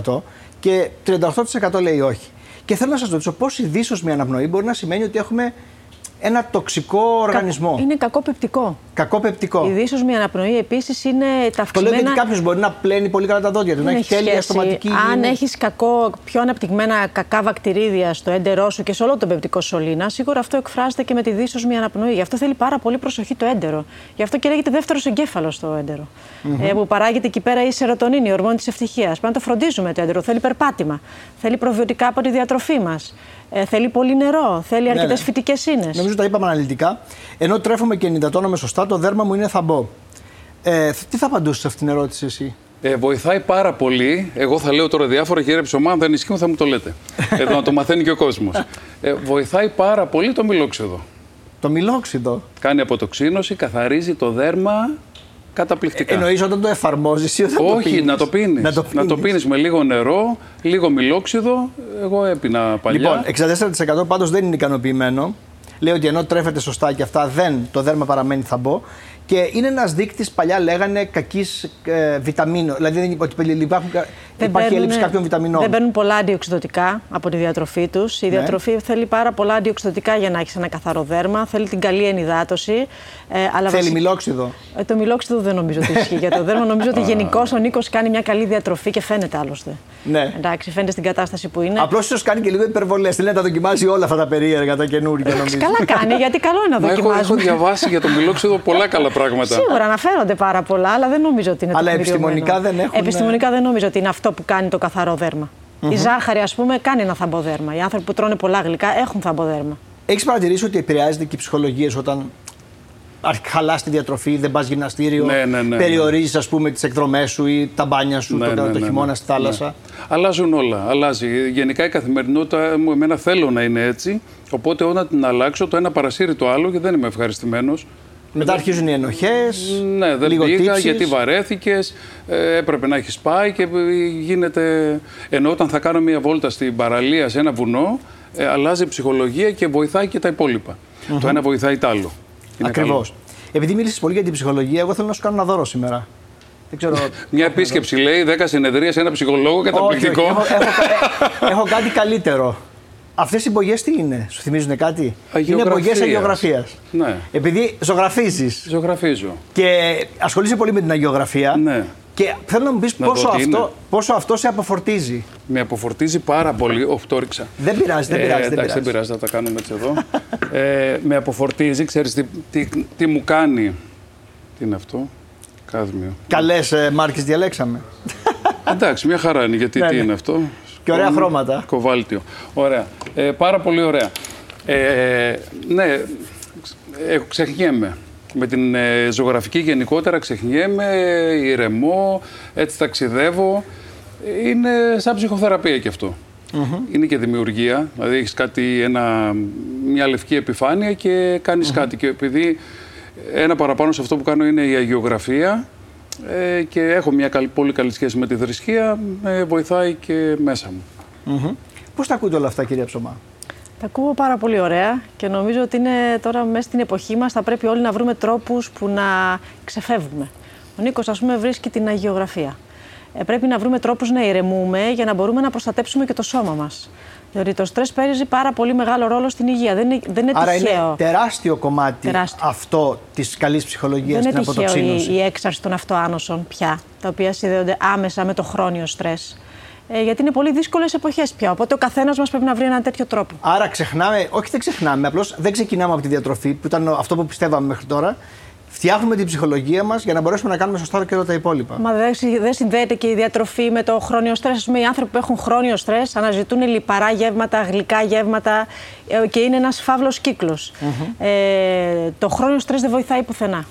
62% και 38% λέει όχι. Και θέλω να σας ρωτήσω πώ η δίσοσμη αναπνοή μπορεί να σημαίνει ότι έχουμε ένα τοξικό οργανισμό. Είναι κακό πεπτικό. Κακό πεπτικό. Η δίσοσμη αναπνοή επίσης είναι Το ταυξημένα. λέω γιατί κάποιος μπορεί να πλένει πολύ καλά τα δόντια του, να Δεν έχει τέλεια σχέση. στοματική Αν υγιεινή. έχεις κακό, πιο αναπτυγμένα κακά βακτηρίδια στο έντερό σου και σε όλο τον πεπτικό σωλήνα, σίγουρα αυτό εκφράζεται και με τη δίσοσμη αναπνοή. Γι' αυτό θέλει πάρα πολύ προσοχή το έντερο. Γι' αυτό και λέγεται δεύτερος εγκέφαλος στο εντερο Ε, που παράγεται εκεί πέρα η σερωτονίνη, η ορμόνη της ευτυχίας. Πρέπει να το φροντίζουμε το έντερο. Θέλει περπάτημα. Θέλει προβιωτικά από τη διατροφή μας. Ε, θέλει πολύ νερό. Θέλει αρκετές ναι. φυτικές ίνε. Νομίζω τα είπαμε αναλυτικά. Ενώ τρέφομαι και ενυδατώνομαι σωστά, το δέρμα μου είναι θαμπό. Ε, τι θα απαντούσες σε αυτήν την ερώτηση εσύ; Ε, βοηθάει πάρα πολύ. Εγώ θα λέω τώρα διάφορα κύριε Ψωμά, αν δεν ισχύουν θα μου το λέτε. *laughs* Εδώ να το μαθαίνει και ο κόσμος. Ε, βοηθάει πάρα πολύ το μιλόξιδο. Το μιλόξιδο; Κάνει αποτοξίνωση, καθαρίζει το δέρμα καταπληκτικά. Εννοείς όταν το εφαρμόζεις ή όταν το Όχι, πίνεις; να το πίνεις. Να το Να το πίνεις. πίνεις με λίγο νερό, λίγο μιλόξιδο. Εγώ έπινα παλιά. Λοιπόν, 64% πάντως δεν είναι ικανοποιημένο. Λέει ότι ενώ τρέφεται σωστά και αυτά, δεν, το δέρμα παραμένει θαμπό. Και είναι ένας δείκτης, παλιά λέγανε, κακής ε, βιταμίνων. Δηλαδή δεν- ότι υπάρχουν, κα- υπάρχει έλλειψη κάποιων βιταμινών. Δεν παίρνουν πολλά αντιοξυδοτικά από τη διατροφή τους. Η Ναι. διατροφή θέλει πάρα πολλά αντιοξυδοτικά για να έχεις ένα καθαρό δέρμα. Θέλει την καλή ενυδάτωση. Ε, αλλά Θέλει βασι- μιλόξιδο. Ε, το μιλόξιδο δεν νομίζω ότι ισχύει για το δέρμα. Νομίζω ότι γενικώς ο Νίκος κάνει μια καλή διατροφή και φαίνεται άλλωστε. Ναι. Εντάξει, φαίνεται στην κατάσταση που είναι. Απλώς ίσως κάνει και λίγο υπερβολές. Θέλει να τα δοκιμάζει όλα αυτά τα περίεργα, τα καινούργια νομίζω. Καλά κάνει, γιατί καλό είναι να Μα έχω, έχω δοκιμάζουμε. διαβάσει για το μιλόξιδο πολλά καλά πράγματα. Σίγουρα αναφέρονται πάρα πολλά, αλλά δεν νομίζω ότι είναι Αλλά τεκμηριωμένο. επιστημονικά δεν έχουν- Επιστημονικά δεν νομίζω ότι είναι αυτό που κάνει το καθαρό δέρμα. Η ζάχαρη, ας πούμε, κάνει ένα θαμπό δέρμα. Οι άνθρωποι που τρώνε πολλά γλυκά έχουν θαμπό δέρμα. Έχεις παρατηρήσει ότι επηρεάζεται και η ψυχολογία σου όταν χαλάς τη διατροφή, δεν πας γυμναστήριο, Ναι, ναι, ναι, περιορίζεις ας πούμε τις εκδρομές σου ή τα μπάνια σου Ναι, το, ναι, το ναι, χειμώνα ναι. στη θάλασσα. Ναι. Αλλάζουν όλα. Αλλάζει. Γενικά η καθημερινότητα μου, εμένα θέλω να είναι έτσι. Οπότε όταν την αλλάξω, το ένα παρασύρει το άλλο και δεν είμαι ευχαριστημένος. Μετά αρχίζουν οι ενοχές. Ναι, δεν λίγο πήγα τύψεις. γιατί βαρέθηκες, ε, έπρεπε να έχεις πάει και ε, γίνεται. Ενώ όταν θα κάνω μια βόλτα στην παραλία σε ένα βουνό, ε, αλλάζει η ψυχολογία και βοηθάει και τα υπολοιπα Το ένα βοηθάει το άλλο. Είναι Ακριβώς. καλό. Επειδή μίλησες πολύ για την ψυχολογία, εγώ θέλω να σου κάνω ένα δώρο σήμερα. Δεν ξέρω. *laughs* Μια επίσκεψη λέει 10 συνεδρία σε ένα ψυχολόγο όχι, καταπληκτικό. όχι, έχω, έχω, ε, *laughs* έχω κάτι καλύτερο. Αυτές οι μπογιές τι είναι, σου θυμίζουν κάτι; Είναι Αγιογραφίας. μπογιές αγιογραφίας. Ναι. Επειδή ζωγραφίζεις Ζωγραφίζω. και ασχολείσαι πολύ με την αγιογραφία. Ναι. Και θέλω να μου πεις Να πόσο, δω τι είναι. αυτό, πόσο αυτό σε αποφορτίζει. Με αποφορτίζει πάρα πολύ. Όχι, το έριξα. Δεν πειράζει, δεν πειράζει. δεν εντάξει, δεν πειράζει. πειράζει, θα τα κάνουμε έτσι εδώ. ε, με αποφορτίζει, ξέρεις τι, τι, τι μου κάνει. Τι είναι αυτό, κάδμιο. Καλές ε, μάρκες διαλέξαμε. Εντάξει, μια χαρά είναι, γιατί Ναι, τι ναι. είναι αυτό; Και ωραία Σκόνη, χρώματα. Κοβάλτιο. Ωραία. Ε, πάρα πολύ ωραία. Ε, ναι, έχω, ξεχνιέμαι. Με την ε, ζωγραφική γενικότερα ξεχνιέμαι, ηρεμώ, έτσι ταξιδεύω. Είναι σαν ψυχοθεραπεία και αυτό. Είναι και δημιουργία, δηλαδή έχεις κάτι, ένα, μια λευκή επιφάνεια και κανεις κάτι. Και επειδή ένα παραπάνω σε αυτό που κάνω είναι η αγιογραφία ε, και έχω μια καλή- πολύ καλή σχέση με τη θρησκεία, με βοηθάει και μέσα μου. Πώς τα ακούτε όλα αυτά, κυρία Ψωμά; Τα ακούω πάρα πολύ ωραία και νομίζω ότι είναι τώρα μέσα στην εποχή μας θα πρέπει όλοι να βρούμε τρόπους που να ξεφεύγουμε. Ο Νίκος ας πούμε βρίσκει την αγιογραφία. Ε, πρέπει να βρούμε τρόπους να ηρεμούμε για να μπορούμε να προστατέψουμε και το σώμα μας. Διότι το στρες παίζει πάρα πολύ μεγάλο ρόλο στην υγεία. Δεν είναι, δεν είναι Άρα τυχαίο. είναι τεράστιο κομμάτι Τεράστιο. αυτό της καλής ψυχολογίας Δεν στην είναι τυχαίο αποτοξίνωση. η, η έξαρση των αυτοάνωσων πια, τα οποία συνδέονται άμεσα με το χρόνιο στρες. Ε, γιατί είναι πολύ δύσκολες εποχές πια. Οπότε ο καθένας μας πρέπει να βρει έναν τέτοιο τρόπο. Άρα ξεχνάμε, όχι δεν ξεχνάμε, απλώς δεν ξεκινάμε από τη διατροφή που ήταν αυτό που πιστεύαμε μέχρι τώρα. Φτιάχνουμε την ψυχολογία μας για να μπορέσουμε να κάνουμε σωστά και όλα τα υπόλοιπα. Μα δεν, συ- δεν συνδέεται και η διατροφή με το χρόνιο στρες. Ας πούμε, οι άνθρωποι που έχουν χρόνιο στρες αναζητούν λιπαρά γεύματα, γλυκά γεύματα ε, και είναι ένας φαύλος κύκλος. Ε, το χρόνιο στρες δεν βοηθάει πουθενά.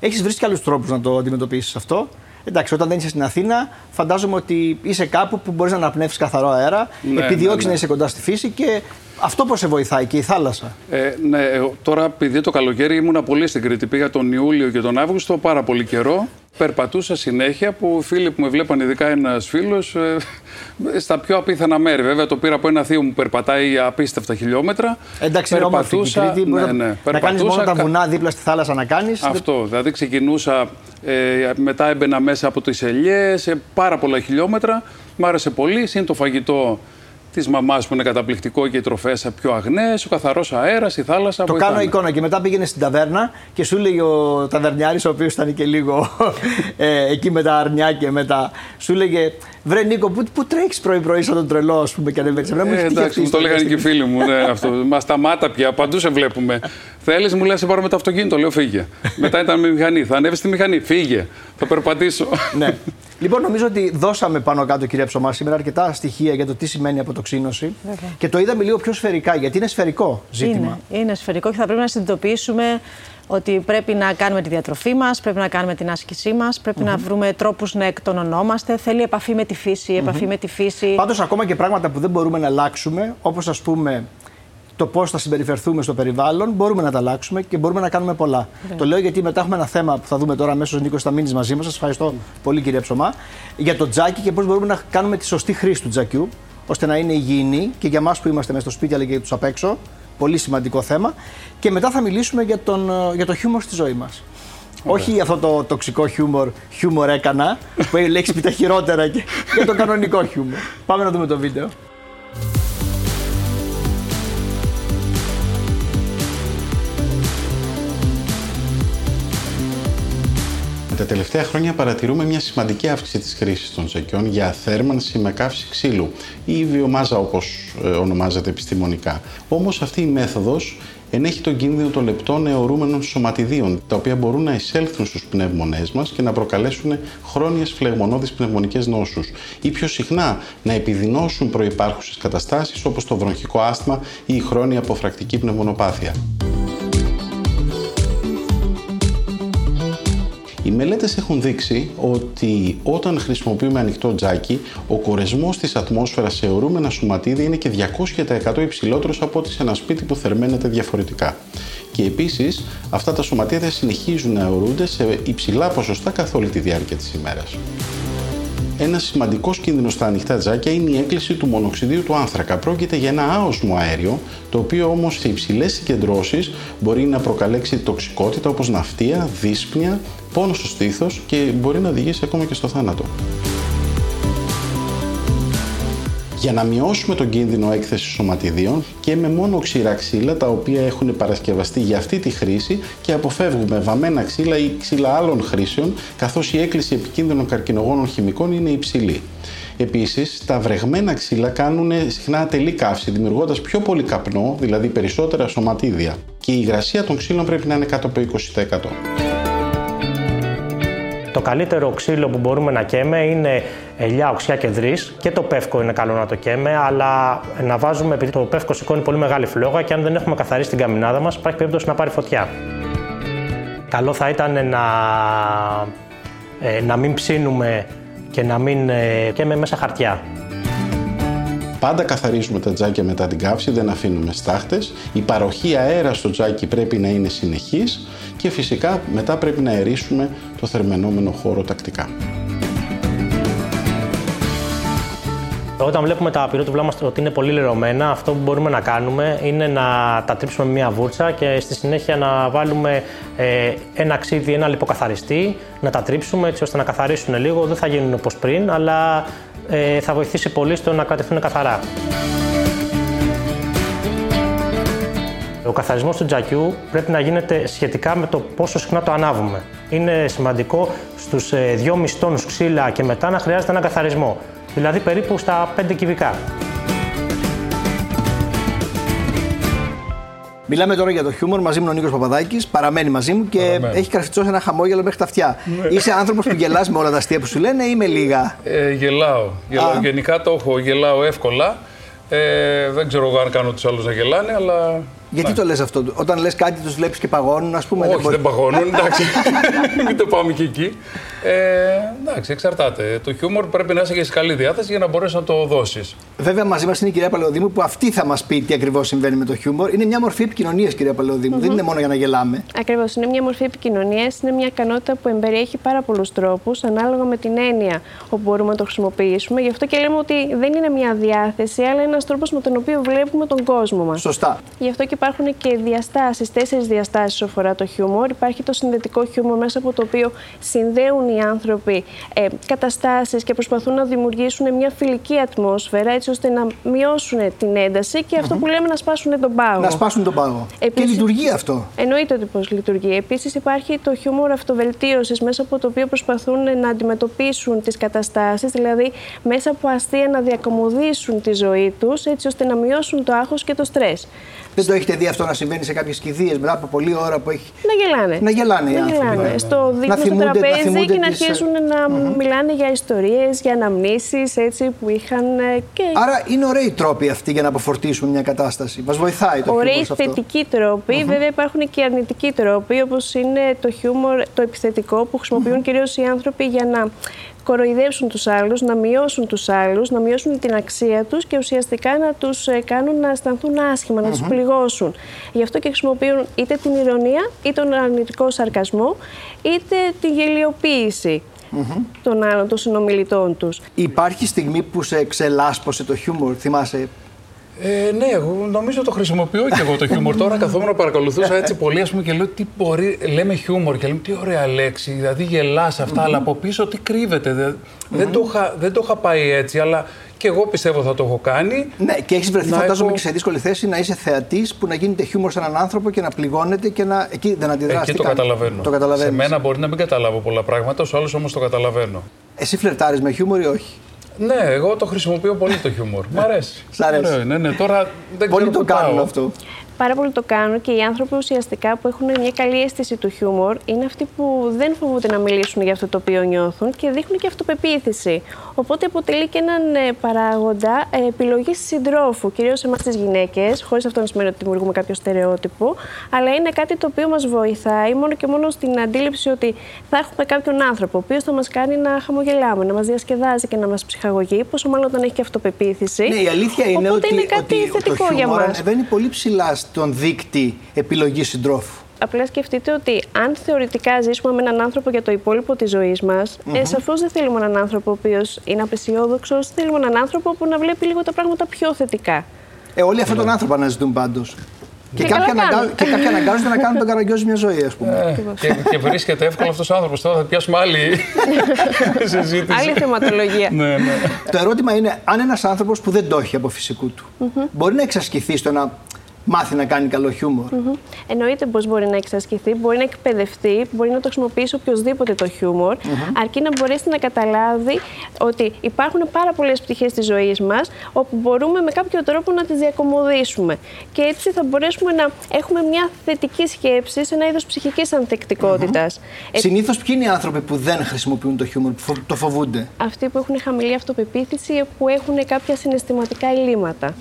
Έχεις βρει και άλλους τρόπους να το αντιμετωπίσεις αυτό. Εντάξει, όταν δεν είσαι στην Αθήνα, φαντάζομαι ότι είσαι κάπου που μπορείς να αναπνεύσεις καθαρό αέρα, Ναι, επιδιώξεις ναι, ναι. να είσαι κοντά στη φύση και αυτό πώς σε βοηθάει και η θάλασσα. Ε, ναι, ε, τώρα επειδή το καλοκαίρι ήμουνα πολύ στην Κρήτη, πήγα τον Ιούλιο και τον Αύγουστο πάρα πολύ καιρό. Περπατούσα συνέχεια που φίλοι που με βλέπαν, ειδικά ένας φίλος, ε, στα πιο απίθανα μέρη. Βέβαια, το πήρα από ένα θείο μου που περπατάει απίστευτα χιλιόμετρα. Εντάξει, είναι όμορφη και η Κρήτη. ναι, μπορείς ναι, να, να κάνεις μόνο τα κα- βουνά δίπλα στη θάλασσα να κάνεις. Αυτό. Δηλαδή ξεκινούσα, ε, μετά έμπαινα μέσα από τις ελιές, ε, πάρα πολλά χιλιόμετρα. Μ' άρεσε πολύ. Συν το φαγητό της μαμάς που είναι καταπληκτικό και οι τροφές πιο αγνές, ο καθαρός αέρας, η θάλασσα. Το βοηθάνε. κάνω εικόνα και μετά πήγαινε στην ταβέρνα και σου λέει ο ταβερνιάρης, ο οποίος ήταν και λίγο *laughs* ε, εκεί με τα αρνιά και με τα. Σου λέγε Βρε Νίκο, πού, πού τρέχεις πρωί-πρωί σαν τον τρελό, ας πούμε, και ανεβαίνει. Ε, εντάξει, μου το λέγανε και οι φίλοι μου. Ναι, αυτό. *laughs* Μα σταμάτα πια, παντού σε βλέπουμε. Θέλεις, μου λες, σε πάρω με το αυτοκίνητο, λέω φύγε. Μετά ήταν με μηχανή. Θα ανέβεις στη μηχανή, φύγε. Θα περπατήσω. ναι. *laughs* Λοιπόν, νομίζω ότι δώσαμε πάνω κάτω, κυρία Ψωμά, σήμερα αρκετά στοιχεία για το τι σημαίνει αποτοξίνωση. Βέβαια. Και το είδαμε λίγο πιο σφαιρικά, γιατί είναι σφαιρικό ζήτημα. Είναι, είναι σφαιρικό και θα πρέπει να συνειδητοποιήσουμε ότι πρέπει να κάνουμε τη διατροφή μας, πρέπει να κάνουμε την άσκησή μας, πρεπει να βρούμε τρόπους να εκτονωνόμαστε. Θέλει επαφή με τη φύση, επαφή με τη φύση. Πάντως, ακόμα και πράγματα που δεν μπορούμε να αλλάξουμε, όπως ας πούμε το πώς θα συμπεριφερθούμε στο περιβάλλον, μπορούμε να τα αλλάξουμε και μπορούμε να κάνουμε πολλά. Το λέω γιατί μετά έχουμε ένα θέμα που θα δούμε τώρα αμέσως Νίκος θα μείνεις μαζί μας. Σας ευχαριστώ πολύ, κυρία Ψωμά, για το τζάκι και πώς μπορούμε να κάνουμε τη σωστή χρήση του τζακιού, ώστε να είναι υγιεινή και για εμάς που είμαστε μέσα στο σπίτι αλλά και για τους απ' έξω. Πολύ σημαντικό θέμα. Και μετά θα μιλήσουμε για, τον, για το χιούμορ στη ζωή μας. Όχι αυτό το τοξικό χιούμορ, χιούμορ έκανα, που έχει λέξει τα χειρότερα και για το κανονικό χιούμορ. Πάμε να δούμε το βίντεο. Τα τελευταία χρόνια παρατηρούμε μια σημαντική αύξηση της χρήσης των ζακιών για θέρμανση με καύση ξύλου ή βιομάζα όπως ε, ονομάζεται επιστημονικά. Όμως αυτή η μέθοδος ενέχει τον κίνδυνο των λεπτών αιωρούμενων σωματιδίων, τα οποία μπορούν να εισέλθουν στους πνεύμονές μας και να προκαλέσουν χρόνιες φλεγμονώδεις πνευμονικές νόσους ή πιο συχνά να επιδεινώσουν προϋπάρχουσες καταστάσεις όπως το βρονχικό άσθμα ή η χρόνια αποφρακτική πνευμονοπάθεια. Οι μελέτες έχουν δείξει ότι όταν χρησιμοποιούμε ανοιχτό τζάκι, ο κορεσμός της ατμόσφαιρας σε ορούμενα σωματίδια είναι και 200% υψηλότερος από ό,τι σε ένα σπίτι που θερμαίνεται διαφορετικά. Και επίσης, αυτά τα σωματίδια συνεχίζουν να αιωρούνται σε υψηλά ποσοστά καθ' όλη τη διάρκεια της ημέρας. Ένα σημαντικός κίνδυνος στα ανοιχτά τζάκια είναι η έκκληση του μονοξιδίου του άνθρακα. Πρόκειται για ένα άοσμο αέριο, το οποίο όμως σε υψηλές συγκεντρώσεις μπορεί να προκαλέσει τοξικότητα όπως ναυτία, δύσπνοια, πόνος στο στήθος και μπορεί να οδηγήσει ακόμα και στο θάνατο. για να μειώσουμε τον κίνδυνο έκθεσης σωματιδίων και με μόνο ξηρά ξύλα τα οποία έχουν παρασκευαστεί για αυτή τη χρήση και αποφεύγουμε βαμμένα ξύλα ή ξύλα άλλων χρήσεων καθώς η έκκληση επικίνδυνων καρκινογόνων χημικών είναι υψηλή. Επίσης, τα βρεγμένα ξύλα κάνουν συχνά ατελή καύση, δημιουργώντας πιο πολύ καπνό, δηλαδή περισσότερα σωματίδια. Και η υγρασία των ξύλων πρέπει να είναι κάτω από 20%. Το καλύτερο ξύλο που μπορούμε να καίμε είναι ελιά, οξιά και δρύς. Και το πεύκο είναι καλό να το καίμε, αλλά να βάζουμε, επειδή το πεύκο σηκώνει πολύ μεγάλη φλόγα και αν δεν έχουμε καθαρίσει την καμινάδα μας, υπάρχει περίπτωση να πάρει φωτιά. Καλό θα ήταν να, ε, να μην ψήνουμε και να μην ε, καίμε μέσα χαρτιά. Πάντα καθαρίζουμε τα τζάκια μετά την καύση, δεν αφήνουμε στάχτες. Η παροχή αέρα στο τζάκι πρέπει να είναι συνεχής και φυσικά μετά πρέπει να ερίσουμε το θερμενόμενο χώρο τακτικά. Όταν βλέπουμε τα πυρότουβλά μας ότι είναι πολύ λερωμένα, αυτό που μπορούμε να κάνουμε είναι να τα τρίψουμε με μία βούρτσα και στη συνέχεια να βάλουμε ε, ένα ξύδι, ένα λιποκαθαριστή, να τα τρίψουμε έτσι ώστε να καθαρίσουν λίγο. Δεν θα γίνουν όπως πριν, αλλά ε, θα βοηθήσει πολύ στο να κρατηθούν καθαρά. Ο καθαρισμός του τζακιού πρέπει να γίνεται σχετικά με το πόσο συχνά το ανάβουμε. Είναι σημαντικό στους 2,5 ε, τόνους ξύλα και μετά να χρειάζεται ένα καθαρισμό. Δηλαδή περίπου στα 5 κυβικά. Μιλάμε τώρα για το χιούμορ. Μαζί μου ο Νίκος Παπαδάκης. Παραμένει μαζί μου και Παραμένει. έχει καρφιτσώσει ένα χαμόγελο μέχρι τα αυτιά. Ναι. Είσαι άνθρωπος που γελάς με όλα τα αστεία που σου λένε ή με λίγα; Ε, γελάω. γελάω. Γενικά το έχω. Γελάω εύκολα. Ε, δεν ξέρω αν κάνω τους άλλους να γελάνε, αλλά γιατί το λες αυτό, όταν λες κάτι τους βλέπεις και παγώνουν, ας πούμε. Όχι, δεν, δεν παγώνουν, εντάξει. *laughs* Μην το πάμε και εκεί. Ε, εντάξει, εξαρτάται. Το χιούμορ πρέπει να είσαι και σε καλή διάθεση για να μπορέσεις να το δώσεις. Βέβαια, μαζί μας είναι η κυρία Παλαιοδήμου που αυτή θα μας πει τι ακριβώς συμβαίνει με το χιούμορ. Είναι μια μορφή επικοινωνίας, κυρία Παλαιοδήμου. Mm-hmm. Δεν είναι μόνο για να γελάμε. Ακριβώς. Είναι μια μορφή επικοινωνίας. Είναι μια ικανότητα που εμπεριέχει πάρα πολλούς τρόπους ανάλογα με την έννοια όπου μπορούμε να το χρησιμοποιήσουμε. Γι' αυτό και λέμε ότι δεν είναι μια διάθεση, αλλά ένας τρόπος με τον οποίο βλέπουμε τον κόσμο μας. Σωστά. Γι' αυτό και υπάρχουν και διαστάσεις, τέσσερις διαστάσεις όσο αφορά το χιούμορ. Υπάρχει το συνδετικό χιούμορ, μέσα από το οποίο συνδέουν οι άνθρωποι ε, καταστάσεις και προσπαθούν να δημιουργήσουν μια φιλική ατμόσφαιρα, έτσι ώστε να μειώσουν την ένταση και αυτό που λέμε να σπάσουν τον πάγο. Να σπάσουν τον πάγο. και λειτουργεί αυτό. Εννοείται ότι πώς λειτουργεί. Επίσης, υπάρχει το χιούμορ αυτοβελτίωσης, μέσα από το οποίο προσπαθούν να αντιμετωπίσουν τις καταστάσεις, δηλαδή μέσα από αστεία να διακομωδήσουν τη ζωή τους, έτσι ώστε να μειώσουν το άγχος και το στρες. Δεν το έχετε δει αυτό να συμβαίνει σε κάποιες κηδείες μετά από πολλή ώρα που έχει. Να γελάνε. Να γελάνε οι να άνθρωποι. Γελάνε. Ναι. Στο δείχνουν στο τραπέζι και να αρχίζουν να μιλάνε για ιστορίες, για αναμνήσεις που είχαν. Ε, και... Άρα είναι ωραίοι τρόποι αυτοί για να αποφορτίσουν μια κατάσταση. Μας βοηθάει το Ωραίοι θετικοί τρόποι. Βέβαια υπάρχουν και αρνητικοί τρόποι, όπως είναι το χιούμορ, το επιθετικό που χρησιμοποιούν κυρίως οι άνθρωποι για να κοροϊδέψουν τους άλλους, να μειώσουν τους άλλους, να μειώσουν την αξία τους και ουσιαστικά να τους ε, κάνουν να αισθανθούν άσχημα, να τους πληγώσουν. Γι' αυτό και χρησιμοποιούν είτε την ηρωνία, είτε τον αρνητικό σαρκασμό, είτε τη γελιοποίηση. των άλλων, των συνομιλητών τους. Υπάρχει στιγμή που σε ξελάσπωσε το χιούμορ, θυμάσαι; Ε, ναι, εγώ νομίζω το χρησιμοποιώ και εγώ το χιούμορ. Τώρα καθόμουν παρακολουθούσα έτσι πολύ ας πούμε, και λέω τι μπορεί. Λέμε χιούμορ και λέμε τι ωραία λέξη. Δηλαδή γελάς αυτά, αλλά από πίσω τι κρύβεται. δεν, το είχα, δεν το είχα πάει έτσι, αλλά και εγώ πιστεύω θα το έχω κάνει. Ναι, και έχεις βρεθεί, φαντάζομαι, έχω... και σε δύσκολη θέση να είσαι θεατής που να γίνεται χιούμορ σε έναν άνθρωπο και να πληγώνεται και να. Εκεί δεν αντιδράσει. Εκεί το καταλαβαίνω. το Σε μένα μπορεί να μην καταλάβω πολλά πράγματα, ο άλλο όμως το καταλαβαίνω. Εσύ φλερτάρεις με χιούμορ ή όχι; Ναι, εγώ το χρησιμοποιώ πολύ το χιούμορ. Μ' αρέσει. Σ' αρέσει. ναι, ναι. Τώρα δεν Πολλοί το κάνουν αυτό πάρα πολύ το κάνουν και οι άνθρωποι ουσιαστικά που έχουν μια καλή αίσθηση του χιούμορ είναι αυτοί που δεν φοβούνται να μιλήσουν για αυτό το οποίο νιώθουν και δείχνουν και αυτοπεποίθηση. Οπότε αποτελεί και έναν ε, παράγοντα ε, επιλογή συντρόφου, κυρίως εμάς τις γυναίκες, χωρίς αυτό να σημαίνει ότι δημιουργούμε κάποιο στερεότυπο, αλλά είναι κάτι το οποίο μας βοηθάει μόνο και μόνο στην αντίληψη ότι θα έχουμε κάποιον άνθρωπο, ο οποίος θα μας κάνει να χαμογελάμε, να μας διασκεδάζει και να μας ψυχαγωγεί, πόσο μάλλον όταν έχει και αυτοπεποίθηση. Ναι, η αλήθεια είναι Οπότε ότι, είναι κάτι ότι θετικό το για μας. ανεβαίνει πολύ ψηλά στον δείκτη επιλογής συντρόφου. Απλά σκεφτείτε ότι αν θεωρητικά ζήσουμε με έναν άνθρωπο για το υπόλοιπο της ζωής μας, mm-hmm. ε, σαφώς δεν θέλουμε έναν άνθρωπο ο οποίος είναι απεσιόδοξος. Θέλουμε έναν άνθρωπο που να βλέπει λίγο τα πράγματα πιο θετικά. Ε, όλοι αυτόν τον άνθρωπο αναζητούν πάντως. Και, και, κάποιοι αναγκά... και κάποιοι αναγκάζονται να κάνουν τον καραγκιόζη μια ζωή, ας πούμε. Ε, και, και βρίσκεται εύκολο αυτός ο άνθρωπος. Τώρα θα πιάσουμε άλλη *laughs* συζήτηση. Άλλη θεματολογία. ναι, ναι. Το ερώτημα είναι αν ένας άνθρωπος που δεν το έχει από φυσικού του mm-hmm. μπορεί να εξασκηθεί στο να μάθει να κάνει καλό χιούμορ. Mm-hmm. Εννοείται πως μπορεί να εξασκηθεί, μπορεί να εκπαιδευτεί, μπορεί να το χρησιμοποιήσει οποιοδήποτε το χιούμορ, αρκεί να μπορέσει να καταλάβει ότι υπάρχουν πάρα πολλές πτυχές της ζωής μας όπου μπορούμε με κάποιο τρόπο να τις διακομωδήσουμε. Και έτσι θα μπορέσουμε να έχουμε μια θετική σκέψη σε ένα είδος ψυχικής ανθεκτικότητας. Mm-hmm. Ε... Συνήθως, ποιοι είναι οι άνθρωποι που δεν χρησιμοποιούν το χιούμορ, που το φοβούνται; Αυτοί που έχουν χαμηλή αυτοπεποίθηση, που έχουν κάποια συναισθηματικά ελλείμματα.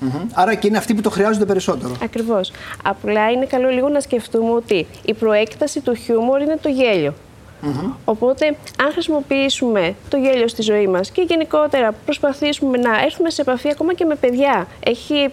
Mm-hmm. Άρα και είναι αυτοί που το χρειάζονται περισσότερο. Ακριβώς. Απλά είναι καλό λίγο να σκεφτούμε ότι η προέκταση του χιούμορ είναι το γέλιο. Mm-hmm. Οπότε, αν χρησιμοποιήσουμε το γέλιο στη ζωή μας και γενικότερα προσπαθήσουμε να έρθουμε σε επαφή ακόμα και με παιδιά, έχει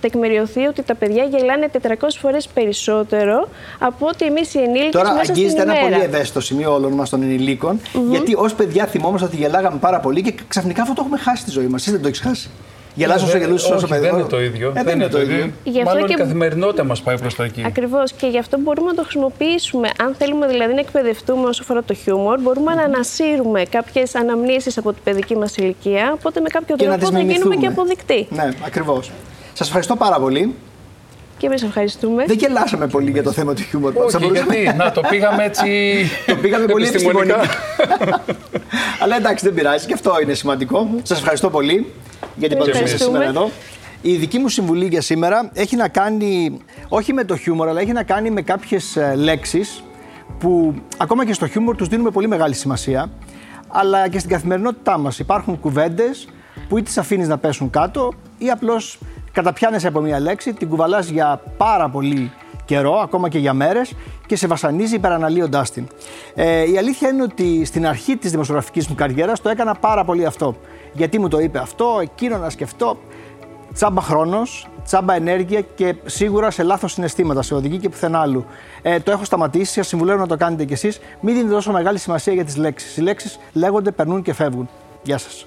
τεκμηριωθεί ότι τα παιδιά γελάνε 400 φορές περισσότερο από ότι εμείς οι ενήλικες Τώρα μέσα αγγίζεται στην ένα ημέρα. πολύ ευαίσθητο σημείο όλων μας των ενηλίκων. Γιατί ως παιδιά θυμόμαστε ότι γελάγαμε πάρα πολύ και ξαφνικά αυτό το έχουμε χάσει στη ζωή μας. Εσύ δεν το έχεις χάσει; Γελάς όσο γελούσες όσο παιδί. Δεν είναι το ίδιο. Ε, δεν είναι το ίδιο. Γι' αυτό Μάλλον και- η καθημερινότητα μας πάει προς τα εκεί. Ακριβώς. Και γι' αυτό μπορούμε να το χρησιμοποιήσουμε. Αν θέλουμε δηλαδή να εκπαιδευτούμε όσο αφορά το χιούμορ, μπορούμε να ανασύρουμε κάποιες αναμνήσεις από την παιδική μας ηλικία. Οπότε με κάποιο Και να τρόπο τις θα γίνουμε μιμηθούμε. και αποδεικτοί. Ναι, ακριβώς. Σας ευχαριστώ πάρα πολύ. Και εμείς ευχαριστούμε. Δεν γελάσαμε πολύ για το θέμα του χιούμορ. Θα Όχι, μπορούσαμε- γιατί; Να το πήγαμε έτσι. *laughs* Το πήγαμε πολύ επιστημονικά. *laughs* Αλλά εντάξει, δεν πειράζει και αυτό είναι σημαντικό. Σας ευχαριστώ πολύ για την παρουσία σας Ευχαριστούμε. σήμερα εδώ. Η δική μου συμβουλή για σήμερα έχει να κάνει όχι με το χιούμορ, αλλά έχει να κάνει με κάποιες λέξεις που ακόμα και στο χιούμορ τους δίνουμε πολύ μεγάλη σημασία. Αλλά και στην καθημερινότητά μας υπάρχουν κουβέντες που ή τις αφήνεις να πέσουν κάτω ή απλώς καταπιάνεσαι από μία λέξη, την κουβαλάς για πάρα πολύ καιρό, ακόμα και για μέρες, και σε βασανίζει υπεραναλύοντάς την. Ε, η αλήθεια είναι ότι στην αρχή της δημοσιογραφικής μου καριέρας το έκανα πάρα πολύ αυτό. Γιατί μου το είπε αυτό, εκείνο να σκεφτώ. Τσάμπα χρόνος, τσάμπα ενέργεια και σίγουρα σε λάθος συναισθήματα, σε οδηγεί και πουθενά άλλου. Ε, το έχω σταματήσει, σας συμβουλεύω να το κάνετε κι εσείς. Μην δίνετε τόσο μεγάλη σημασία για τις λέξεις. Οι λέξεις λέγονται, περνούν και φεύγουν. Γεια σας.